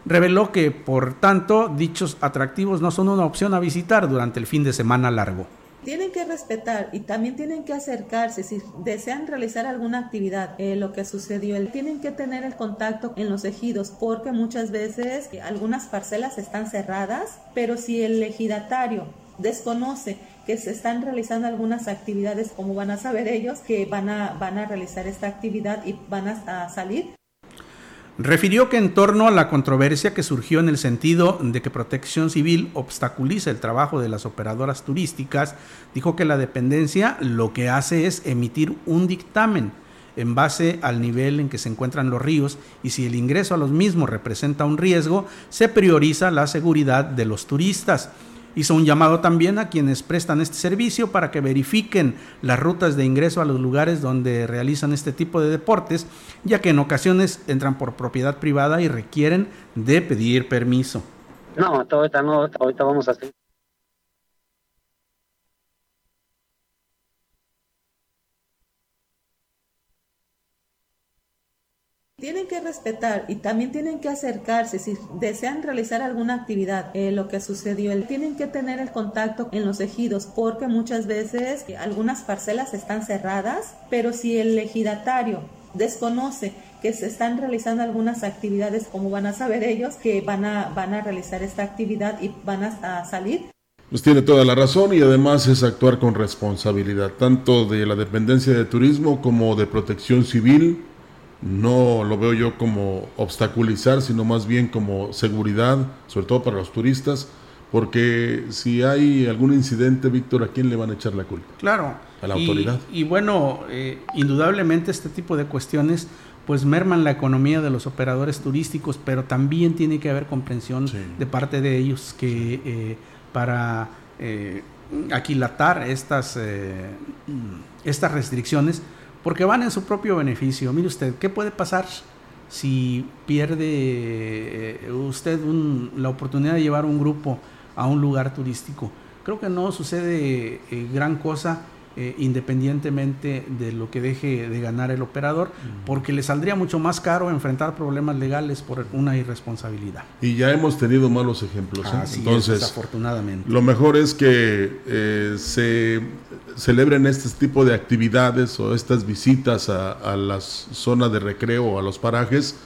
Reveló que, por tanto, dichos atractivos no son una opción a visitar durante el fin de semana largo tienen que respetar y también tienen que acercarse. Si desean realizar alguna actividad, eh, lo que sucedió, tienen que tener el contacto en los ejidos porque muchas veces eh, algunas parcelas están cerradas, pero si el ejidatario desconoce que se están realizando algunas actividades, como van a saber ellos que van a, van a realizar esta actividad y van a salir, refirió que en torno a la controversia que surgió en el sentido de que Protección Civil obstaculiza el trabajo de las operadoras turísticas, dijo que la dependencia lo que hace es emitir un dictamen en base al nivel en que se encuentran los ríos y si el ingreso a los mismos representa un riesgo, se prioriza la seguridad de los turistas. Hizo un llamado también a quienes prestan este servicio para que verifiquen las rutas de ingreso a los lugares donde realizan este tipo de deportes, ya que en ocasiones entran por propiedad privada y requieren de pedir permiso. No, ahorita no, ahorita vamos a hacer tienen que respetar y también tienen que acercarse si desean realizar alguna actividad. Eh, lo que sucedió, tienen que tener el contacto en los ejidos porque muchas veces algunas parcelas están cerradas, pero si el ejidatario desconoce que se están realizando algunas actividades, como van a saber ellos que van a, van a realizar esta actividad y van a salir, pues tiene toda la razón y además es actuar con responsabilidad, tanto de la dependencia de turismo como de protección civil, no lo veo yo como obstaculizar, sino más bien como seguridad, sobre todo para los turistas, porque si hay algún incidente, Víctor, ¿a quién le van a echar la culpa? Claro. A la Y- autoridad. Y, bueno, eh, indudablemente este tipo de cuestiones pues merman la economía de los operadores turísticos, pero también tiene que haber comprensión de parte de ellos que eh, para eh, aquilatar estas, eh, estas restricciones, porque van en su propio beneficio. Mire usted, ¿qué puede pasar si pierde eh, usted un- la oportunidad de llevar un grupo a un lugar turístico? Creo que no sucede eh, gran cosa eh, independientemente de lo que deje de ganar el operador, porque le saldría mucho más caro enfrentar problemas legales por una irresponsabilidad. Y ya hemos tenido malos ejemplos. ¿eh? Entonces, desafortunadamente. lo mejor es que eh, se celebren este tipo de actividades o estas visitas a, a las zonas de recreo o a los parajes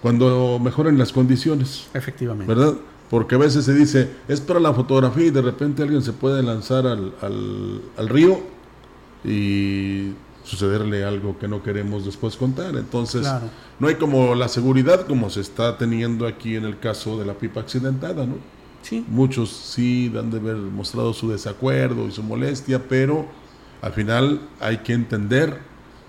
cuando mejoren las condiciones. Efectivamente. ¿Verdad? Porque a veces se dice, es para la fotografía y de repente alguien se puede lanzar al, al- al río y sucederle algo que no queremos después contar. Entonces, Claro. no hay como la seguridad como se está teniendo aquí en el caso de la pipa accidentada, ¿no? Sí. Muchos sí han de haber mostrado su desacuerdo y su molestia, pero al final hay que entender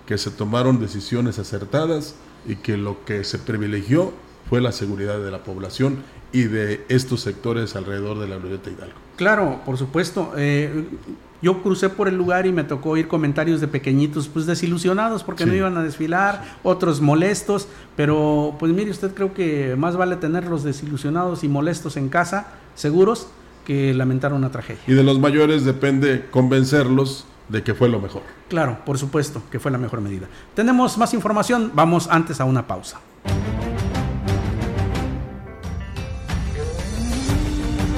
que se tomaron decisiones acertadas y que lo que se privilegió fue la seguridad de la población y de estos sectores alrededor de la Glorieta Hidalgo. Claro, por supuesto. Eh, yo crucé por el lugar y me tocó oír comentarios de pequeñitos, pues desilusionados porque Sí. no iban a desfilar, otros molestos, pero pues mire usted, creo que más vale tenerlos desilusionados y molestos en casa, seguros, que lamentar una tragedia. Y de los mayores depende convencerlos de que fue lo mejor. Claro, por supuesto, que fue la mejor medida. Tenemos más información, vamos antes a una pausa.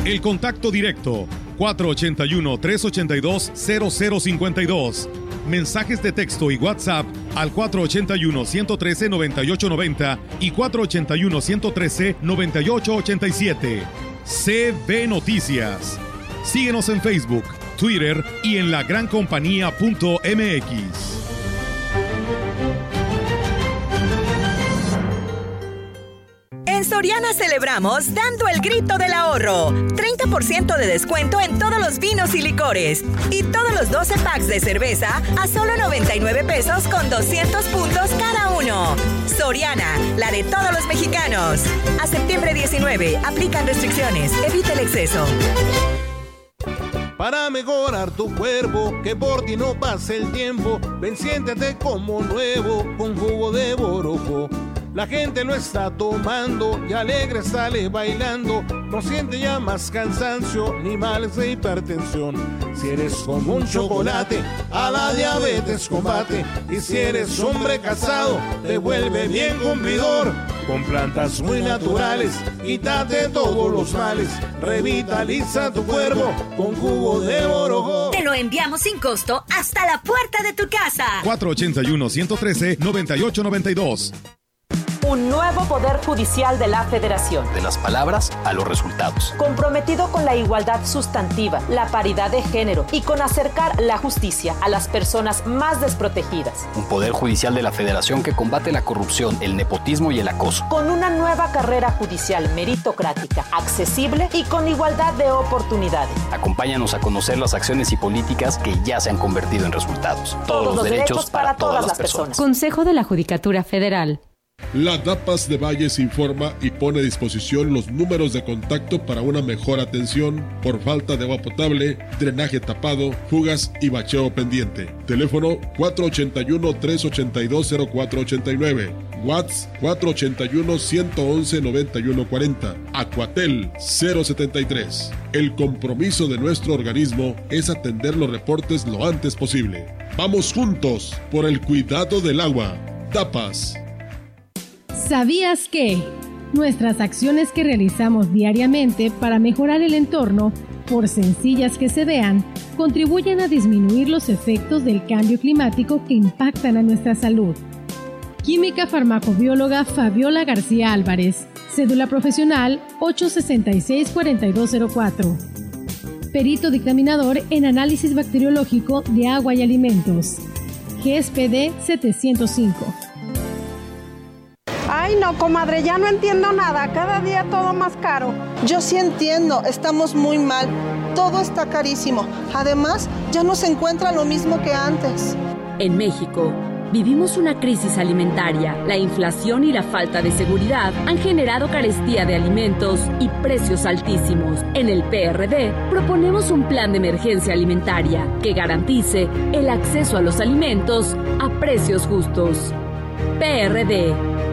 El contacto directo 481-382-0052. Mensajes de texto y WhatsApp al 481-113-9890 y 481-113-9887. CB Noticias. Síguenos en Facebook, Twitter y en lagrancompañía.mx. En Soriana celebramos dando el grito del ahorro. 30% de descuento en todos los vinos y licores. Y todos los 12 packs de cerveza a solo 99 pesos con 200 puntos cada uno. Soriana, la de todos los mexicanos. A septiembre 19, aplican restricciones. Evita el exceso. Para mejorar tu cuerpo, que por ti no pase el tiempo, ven como nuevo con jugo de borojo. La gente lo está tomando y alegre sale bailando, no siente ya más cansancio ni males de hipertensión. Si eres como un chocolate, a la diabetes combate. Y si eres hombre casado, te vuelve bien con vigor. Con plantas muy naturales, quítate todos los males. Revitaliza tu cuerpo con jugo de borojo. Te lo enviamos sin costo hasta la puerta de tu casa. 481-113-9892. Un nuevo Poder Judicial de la Federación. De las palabras a los resultados. Comprometido con la igualdad sustantiva, la paridad de género y con acercar la justicia a las personas más desprotegidas. Un poder judicial de la federación que combate la corrupción, el nepotismo y el acoso. Con una nueva carrera judicial meritocrática, accesible y con igualdad de oportunidades. Acompáñanos a conocer las acciones y políticas que ya se han convertido en resultados. Todos, los, derechos, para, todas, las personas. Consejo de la Judicatura Federal. La DAPAS de Valles informa y pone a disposición los números de contacto para una mejor atención por falta de agua potable, drenaje tapado, fugas y bacheo pendiente. Teléfono 481-382-0489. WhatsApp 481-111-9140. Acuatel 073. El compromiso de nuestro organismo es atender los reportes lo antes posible. Vamos juntos por el cuidado del agua. DAPAS. ¿Sabías que nuestras acciones que realizamos diariamente para mejorar el entorno, por sencillas que se vean, contribuyen a disminuir los efectos del cambio climático que impactan a nuestra salud? Química farmacobióloga Fabiola García Álvarez, cédula profesional 866-4204. Perito dictaminador en análisis bacteriológico de agua y alimentos. GSPD 705. Ay, no, comadre, ya no entiendo nada. Cada día todo más caro. Yo sí entiendo, estamos muy mal. Todo está carísimo. Además, ya no se encuentra lo mismo que antes. En México, Vivimos una crisis alimentaria. La inflación y la falta de seguridad han generado carestía de alimentos y precios altísimos. En el PRD proponemos un plan de emergencia alimentaria que garantice el acceso a los alimentos a precios justos. PRD.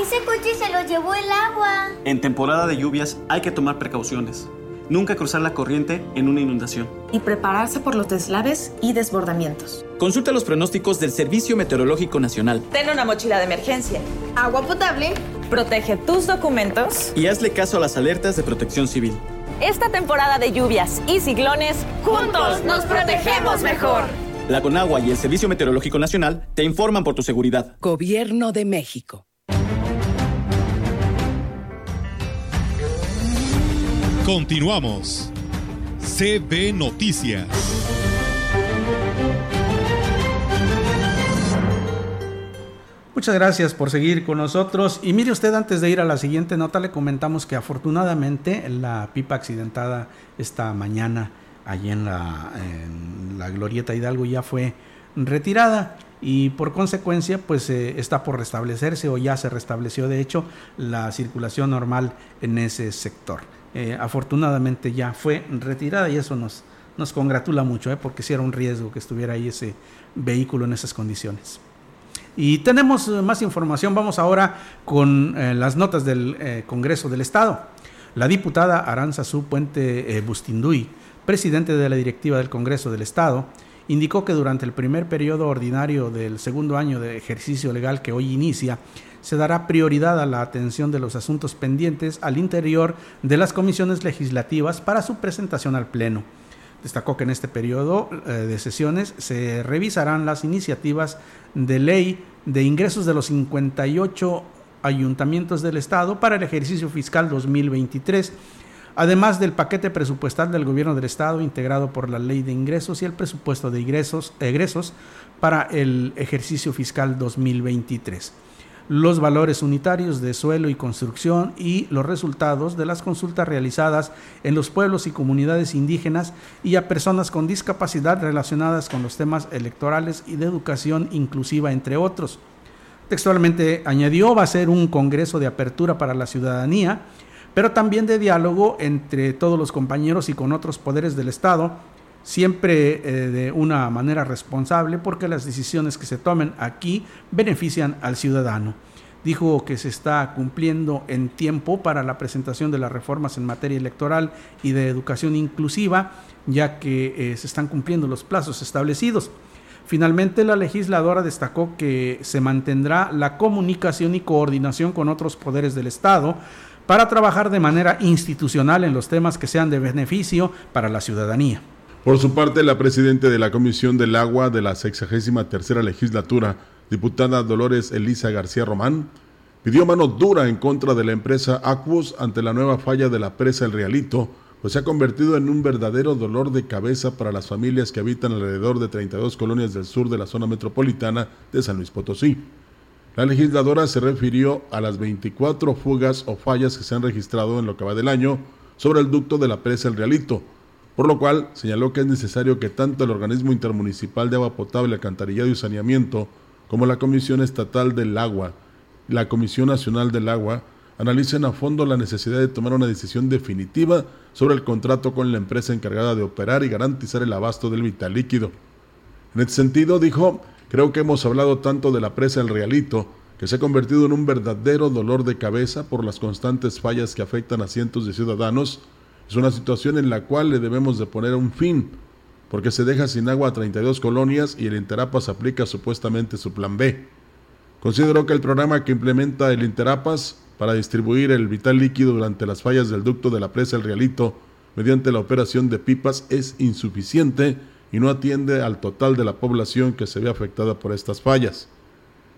Ese coche se lo llevó el agua. En temporada de lluvias hay que tomar precauciones. Nunca cruzar la corriente en una inundación. Y prepararse por los deslaves y desbordamientos. Consulta los pronósticos del Servicio Meteorológico Nacional. Ten una mochila de emergencia, agua potable, protege tus documentos y hazle caso a las alertas de protección civil. Esta temporada de lluvias y ciclones, juntos nos protegemos mejor. La Conagua y el Servicio Meteorológico Nacional te informan por tu seguridad. Gobierno de México. Continuamos. CB Noticias. Muchas gracias por seguir con nosotros. Y mire usted, antes de ir a la siguiente nota, le comentamos que afortunadamente la pipa accidentada esta mañana allí en la, la Glorieta Hidalgo ya fue retirada y por consecuencia pues eh, está por restablecerse o ya se restableció de hecho la circulación normal en ese sector. Eh, afortunadamente ya fue retirada y eso nos, nos congratula mucho, ¿eh? porque si era un riesgo que estuviera ahí ese vehículo en esas condiciones. Y tenemos eh, más información, vamos ahora con las notas del Congreso del Estado. La diputada Aranzazú Puente Bustinduy, presidente de la directiva del Congreso del Estado, indicó que durante el primer periodo ordinario del segundo año de ejercicio legal que hoy inicia, se dará prioridad a la atención de los asuntos pendientes al interior de las comisiones legislativas para su presentación al Pleno. Destacó que en este periodo eh, de sesiones se revisarán las iniciativas de ley de ingresos de los 58 ayuntamientos del Estado para el ejercicio fiscal 2023, además del paquete presupuestal del Gobierno del Estado integrado por la Ley de Ingresos y el presupuesto de ingresos, egresos para el ejercicio fiscal 2023 los valores unitarios de suelo y construcción y los resultados de las consultas realizadas en los pueblos y comunidades indígenas y a personas con discapacidad relacionadas con los temas electorales y de educación inclusiva, entre otros. Textualmente añadió, va a ser un congreso de apertura para la ciudadanía, pero también de diálogo entre todos los compañeros y con otros poderes del Estado, siempre eh, de una manera responsable porque las decisiones que se tomen aquí benefician al ciudadano. Dijo que se está cumpliendo en tiempo para la presentación de las reformas en materia electoral y de educación inclusiva, ya que eh, se están cumpliendo los plazos establecidos. Finalmente, la legisladora destacó que se mantendrá la comunicación y coordinación con otros poderes del Estado para trabajar de manera institucional en los temas que sean de beneficio para la ciudadanía. Por su parte, la presidenta de la Comisión del Agua de la 63 tercera legislatura, diputada Dolores Elisa García Román, pidió mano dura en contra de la empresa Aquos ante la nueva falla de la presa El Realito, pues se ha convertido en un verdadero dolor de cabeza para las familias que habitan alrededor de 32 colonias del sur de la zona metropolitana de San Luis Potosí. La legisladora se refirió a las 24 fugas o fallas que se han registrado en lo que va del año sobre el ducto de la presa El Realito, por lo cual señaló que es necesario que tanto el Organismo Intermunicipal de Agua Potable, Alcantarillado y Saneamiento, como la Comisión Estatal del Agua, la Comisión Nacional del Agua, analicen a fondo la necesidad de tomar una decisión definitiva sobre el contrato con la empresa encargada de operar y garantizar el abasto del vital líquido. En este sentido, dijo, creo que hemos hablado tanto de la presa El Realito, que se ha convertido en un verdadero dolor de cabeza por las constantes fallas que afectan a cientos de ciudadanos, es una situación en la cual le debemos de poner un fin, porque se deja sin agua a 32 colonias y el Interapas aplica supuestamente su plan B. Consideró que el programa que implementa el Interapas para distribuir el vital líquido durante las fallas del ducto de la presa El Realito mediante la operación de pipas es insuficiente y no atiende al total de la población que se ve afectada por estas fallas.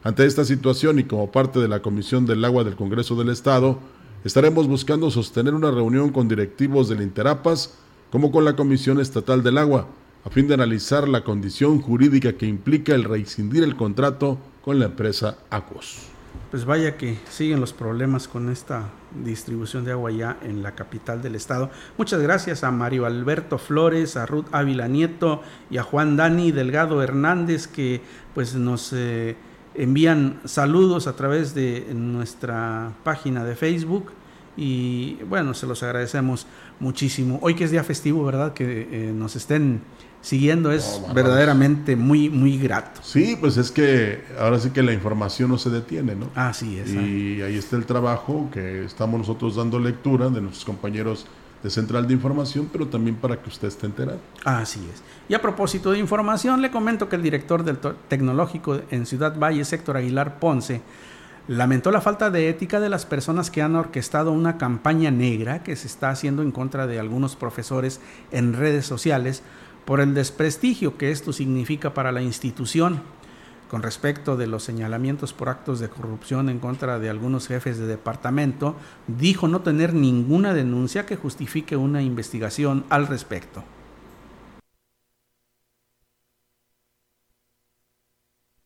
Ante esta situación y como parte de la Comisión del Agua del Congreso del Estado, estaremos buscando sostener una reunión con directivos del Interapas como con la Comisión Estatal del Agua, a fin de analizar la condición jurídica que implica el rescindir el contrato con la empresa Acos. pues vaya que siguen los problemas con esta distribución de agua ya en la capital del estado. Muchas gracias a Mario Alberto Flores, a Ruth Ávila Nieto y a Juan Dani Delgado Hernández que pues nos eh, envían saludos a través de nuestra página de Facebook y bueno, se los agradecemos muchísimo. Hoy que es día festivo, ¿verdad? Que eh, nos estén siguiendo es verdaderamente muy, muy grato. Sí, pues es que ahora sí que la información no se detiene, ¿no? Así es. Y ahí está el trabajo que estamos nosotros dando lectura de nuestros compañeros de Central de Información, pero también para que usted esté enterado. Así es. Y a propósito de información, le comento que el director del tecnológico en Ciudad Valle, Héctor Aguilar Ponce, lamentó la falta de ética de las personas que han orquestado una campaña negra que se está haciendo en contra de algunos profesores en redes sociales por el desprestigio que esto significa para la institución. Con respecto de los señalamientos por actos de corrupción en contra de algunos jefes de departamento, dijo no tener ninguna denuncia que justifique una investigación al respecto.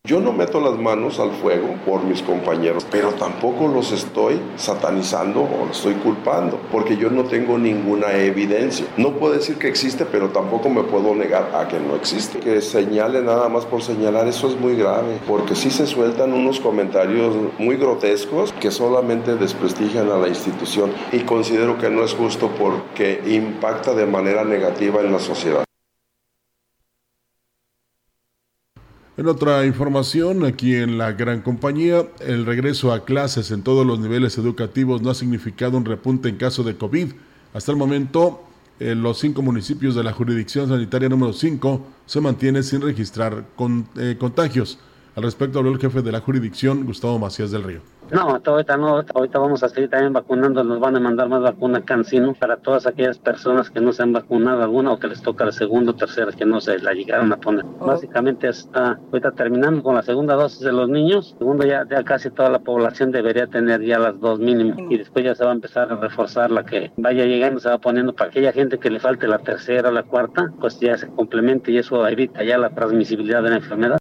Yo no meto las manos al fuego por mis compañeros, pero tampoco los estoy satanizando o los estoy culpando, porque yo no tengo ninguna evidencia. No puedo decir que existe, pero tampoco me puedo negar a que no existe. Que señale nada más por señalar, eso es muy grave, porque sí se sueltan unos comentarios muy grotescos que solamente desprestigian a la institución y considero que no es justo porque impacta de manera negativa en la sociedad. En otra información, aquí en la gran compañía, el regreso a clases en todos los niveles educativos no ha significado un repunte en caso de COVID. Hasta el momento, en los cinco municipios de la jurisdicción sanitaria número 5 se mantiene sin registrar eh, contagios. Al respecto habló el jefe de la jurisdicción, Gustavo Macías del Río. No, ahorita no, ahorita vamos a seguir también vacunando, nos van a mandar más vacunas Cancino para todas aquellas personas que no se han vacunado alguna o que les toca la segunda o tercera que no se la llegaron a poner. Oh. Básicamente está ahorita terminando con la segunda dosis de los niños, segundo ya, ya casi toda la población debería tener ya las dos mínimo y después ya se va a empezar a reforzar la que vaya llegando, se va poniendo para aquella gente que le falte la tercera o la cuarta, pues ya se complemente y eso evita ya la transmisibilidad de la enfermedad.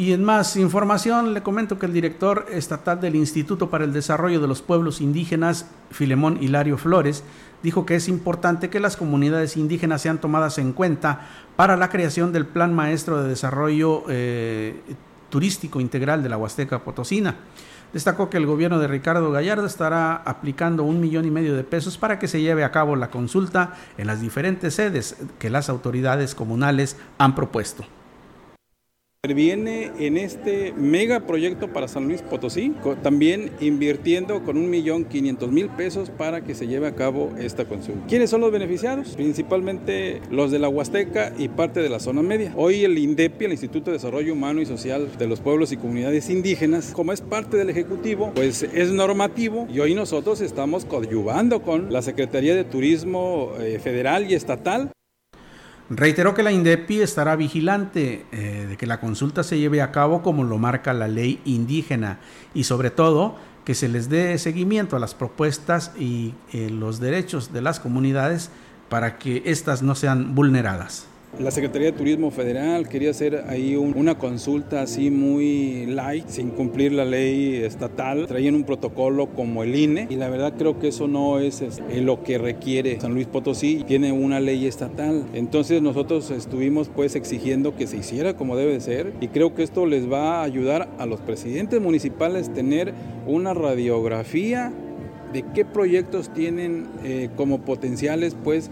Y en más información le comento que el director estatal del Instituto para el Desarrollo de los Pueblos Indígenas, Filemón Hilario Flores, dijo que es importante que las comunidades indígenas sean tomadas en cuenta para la creación del Plan Maestro de Desarrollo eh, Turístico Integral de la Huasteca Potosina. Destacó que el gobierno de Ricardo Gallardo estará aplicando un millón y medio de pesos para que se lleve a cabo la consulta en las diferentes sedes que las autoridades comunales han propuesto. Viene en este megaproyecto para San Luis Potosí, también invirtiendo con un millón quinientos mil pesos para que se lleve a cabo esta consulta. ¿Quiénes son los beneficiarios? Principalmente los de la Huasteca y parte de la zona media. Hoy el INDEPI, el Instituto de Desarrollo Humano y Social de los Pueblos y Comunidades Indígenas, como es parte del Ejecutivo, pues es normativo y hoy nosotros estamos coadyuvando con la Secretaría de Turismo eh, Federal y Estatal Reiteró que la INDEPI estará vigilante eh, de que la consulta se lleve a cabo como lo marca la ley indígena y sobre todo que se les dé seguimiento a las propuestas y eh, los derechos de las comunidades para que éstas no sean vulneradas. La Secretaría de Turismo Federal quería hacer ahí una consulta así muy light, sin cumplir la ley estatal. Traían un protocolo como el INE y la verdad creo que eso no es, lo que requiere San Luis Potosí. Tiene una ley estatal. Entonces nosotros estuvimos pues exigiendo que se hiciera como debe de ser y creo que esto les va a ayudar a los presidentes municipales tener una radiografía de qué proyectos tienen eh, como potenciales pues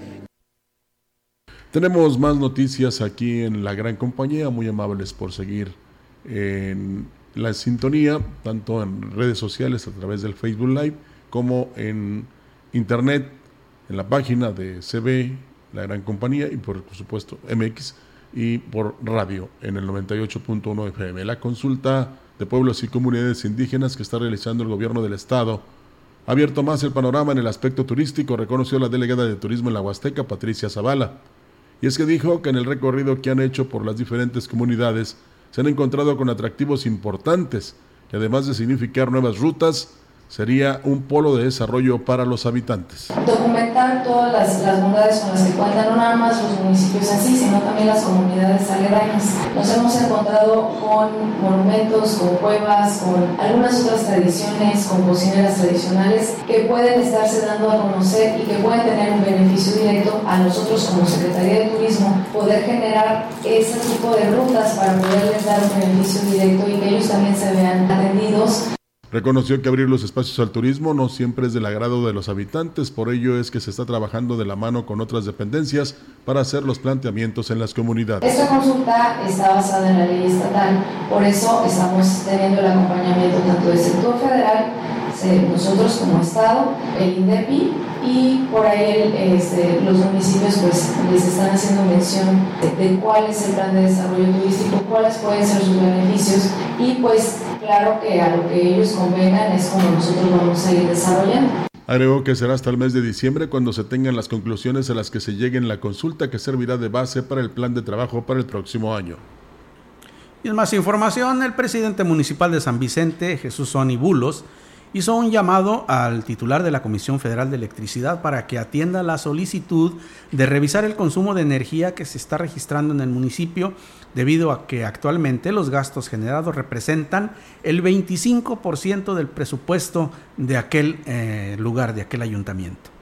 tenemos más noticias aquí en la gran compañía, muy amables por seguir en la sintonía, tanto en redes sociales a través del Facebook Live como en internet, en la página de CB, la gran compañía, y por supuesto MX, y por radio en el 98.1 FM. La consulta de pueblos y comunidades indígenas que está realizando el gobierno del estado ha abierto más el panorama en el aspecto turístico, reconoció la delegada de turismo en la Huasteca, Patricia Zavala. Y es que dijo que en el recorrido que han hecho por las diferentes comunidades se han encontrado con atractivos importantes y además de significar nuevas rutas, sería un polo de desarrollo para los habitantes. Documentar todas las, las bondades con las que cuentan no nada más los municipios así, sino también las comunidades aledañas. Nos hemos encontrado con monumentos, con cuevas, con algunas otras tradiciones, con cocineras tradicionales que pueden estarse dando a conocer y que pueden tener un beneficio directo a nosotros como Secretaría de Turismo, poder generar ese tipo de rutas para poderles dar un beneficio directo y que ellos también se vean atendidos Reconoció que abrir los espacios al turismo no siempre es del agrado de los habitantes, por ello es que se está trabajando de la mano con otras dependencias para hacer los planteamientos en las comunidades. Esta consulta está basada en la ley estatal, por eso estamos teniendo el acompañamiento tanto del sector federal, nosotros como Estado, el INDEPI y por ahí este, los municipios pues les están haciendo mención de, de cuál es el plan de desarrollo turístico, cuáles pueden ser sus beneficios y pues claro que a lo que ellos convengan es como nosotros vamos a ir desarrollando. Agregó que será hasta el mes de diciembre cuando se tengan las conclusiones a las que se llegue en la consulta que servirá de base para el plan de trabajo para el próximo año. Y en más información, el presidente municipal de San Vicente, Jesús Soni Bulos, hizo un llamado al titular de la Comisión Federal de Electricidad para que atienda la solicitud de revisar el consumo de energía que se está registrando en el municipio debido a que actualmente los gastos generados representan el 25% del presupuesto de aquel eh, lugar, de aquel ayuntamiento.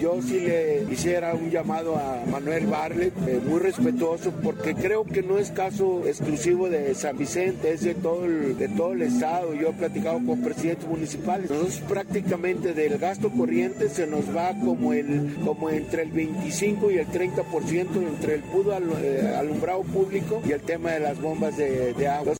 Yo sí le hiciera un llamado a Manuel Barlet, eh, muy respetuoso, porque creo que no es caso exclusivo de San Vicente, es de todo el, de todo el estado. Yo he platicado con presidentes municipales. Nosotros prácticamente del gasto corriente se nos va como, el, como entre el 25 y el 30% entre el pudo eh, alumbrado público y el tema de las bombas de, de agua.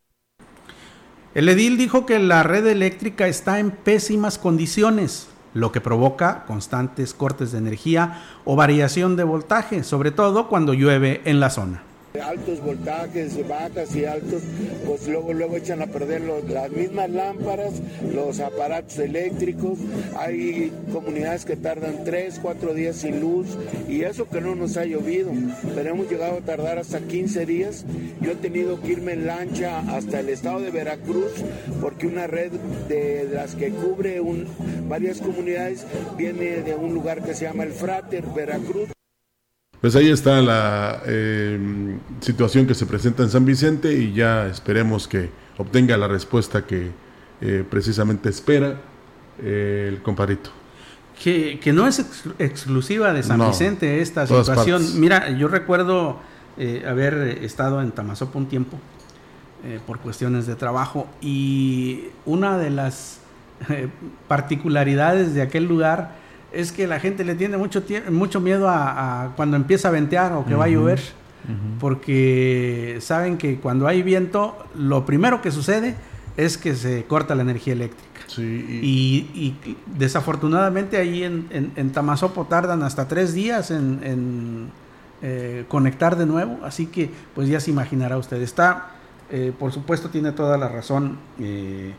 El edil dijo que la red eléctrica está en pésimas condiciones lo que provoca constantes cortes de energía o variación de voltaje, sobre todo cuando llueve en la zona altos voltajes, bajas y altos, pues luego luego echan a perder las mismas lámparas, los aparatos eléctricos. Hay comunidades que tardan 3, 4 días sin luz y eso que no nos ha llovido. Pero hemos llegado a tardar hasta 15 días. Yo he tenido que irme en lancha hasta el estado de Veracruz porque una red de, las que cubre varias comunidades viene de un lugar que se llama el Frater, Veracruz. Pues ahí está la eh, situación que se presenta en San Vicente y ya esperemos que obtenga la respuesta que eh, precisamente espera eh, el comparito. Que, no es exclusiva de San Vicente esta situación. Mira, yo recuerdo haber estado en Tamazopo un tiempo por cuestiones de trabajo y una de las particularidades de aquel lugar es que la gente le tiene mucho, mucho miedo a, cuando empieza a ventear o que va a llover, porque saben que cuando hay viento, lo primero que sucede es que se corta la energía eléctrica. y... desafortunadamente ahí en, en, Tamazopo tardan hasta tres días en, eh, conectar de nuevo, así que pues ya se imaginará usted. Está, eh, por supuesto, tiene toda la razón eh,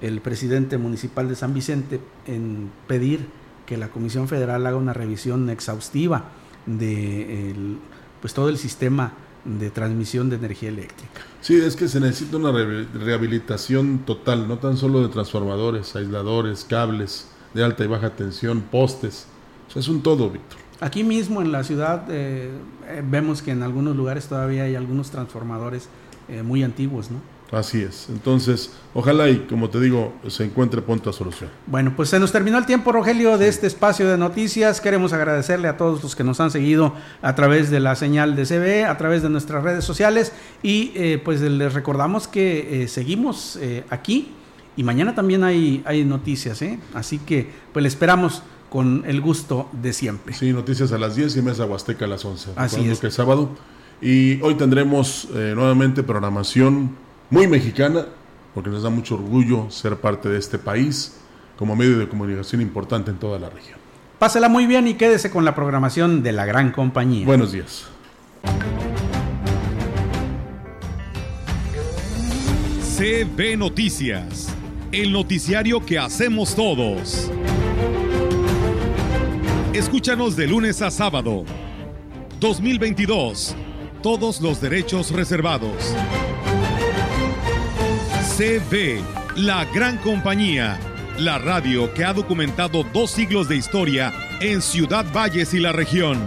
el presidente municipal de San Vicente en pedir que la Comisión Federal haga una revisión exhaustiva de pues todo el sistema de transmisión de energía eléctrica. Sí, es que se necesita una rehabilitación total, no tan solo de transformadores, aisladores, cables de alta y baja tensión, postes. es un todo, Víctor. Aquí mismo en la ciudad eh, eh, vemos que en algunos lugares todavía hay algunos transformadores eh, muy antiguos, ¿no? Así es. Entonces, ojalá y, como te digo, se encuentre pronta solución. Bueno, pues se nos terminó el tiempo, Rogelio, de este espacio de noticias. Queremos agradecerle a todos los que nos han seguido a través de la señal de CB, a través de nuestras redes sociales y eh, pues les recordamos que eh, seguimos eh, aquí y mañana también hay, hay noticias, Así que pues le esperamos con el gusto de siempre. Sí, noticias a las 10 y Mesa Huasteca a las 11. Así es. que es sábado. Y hoy tendremos nuevamente programación muy mexicana, porque nos da mucho orgullo ser parte de este país como medio de comunicación importante en toda la región. Pásela muy bien y quédese con la programación de la gran compañía. Buenos días. CB Noticias, el noticiario que hacemos todos. Escúchanos de lunes a sábado. 2022. Todos los derechos reservados. CB, la gran compañía la radio que ha documentado dos siglos de historia en Ciudad Valles y la región.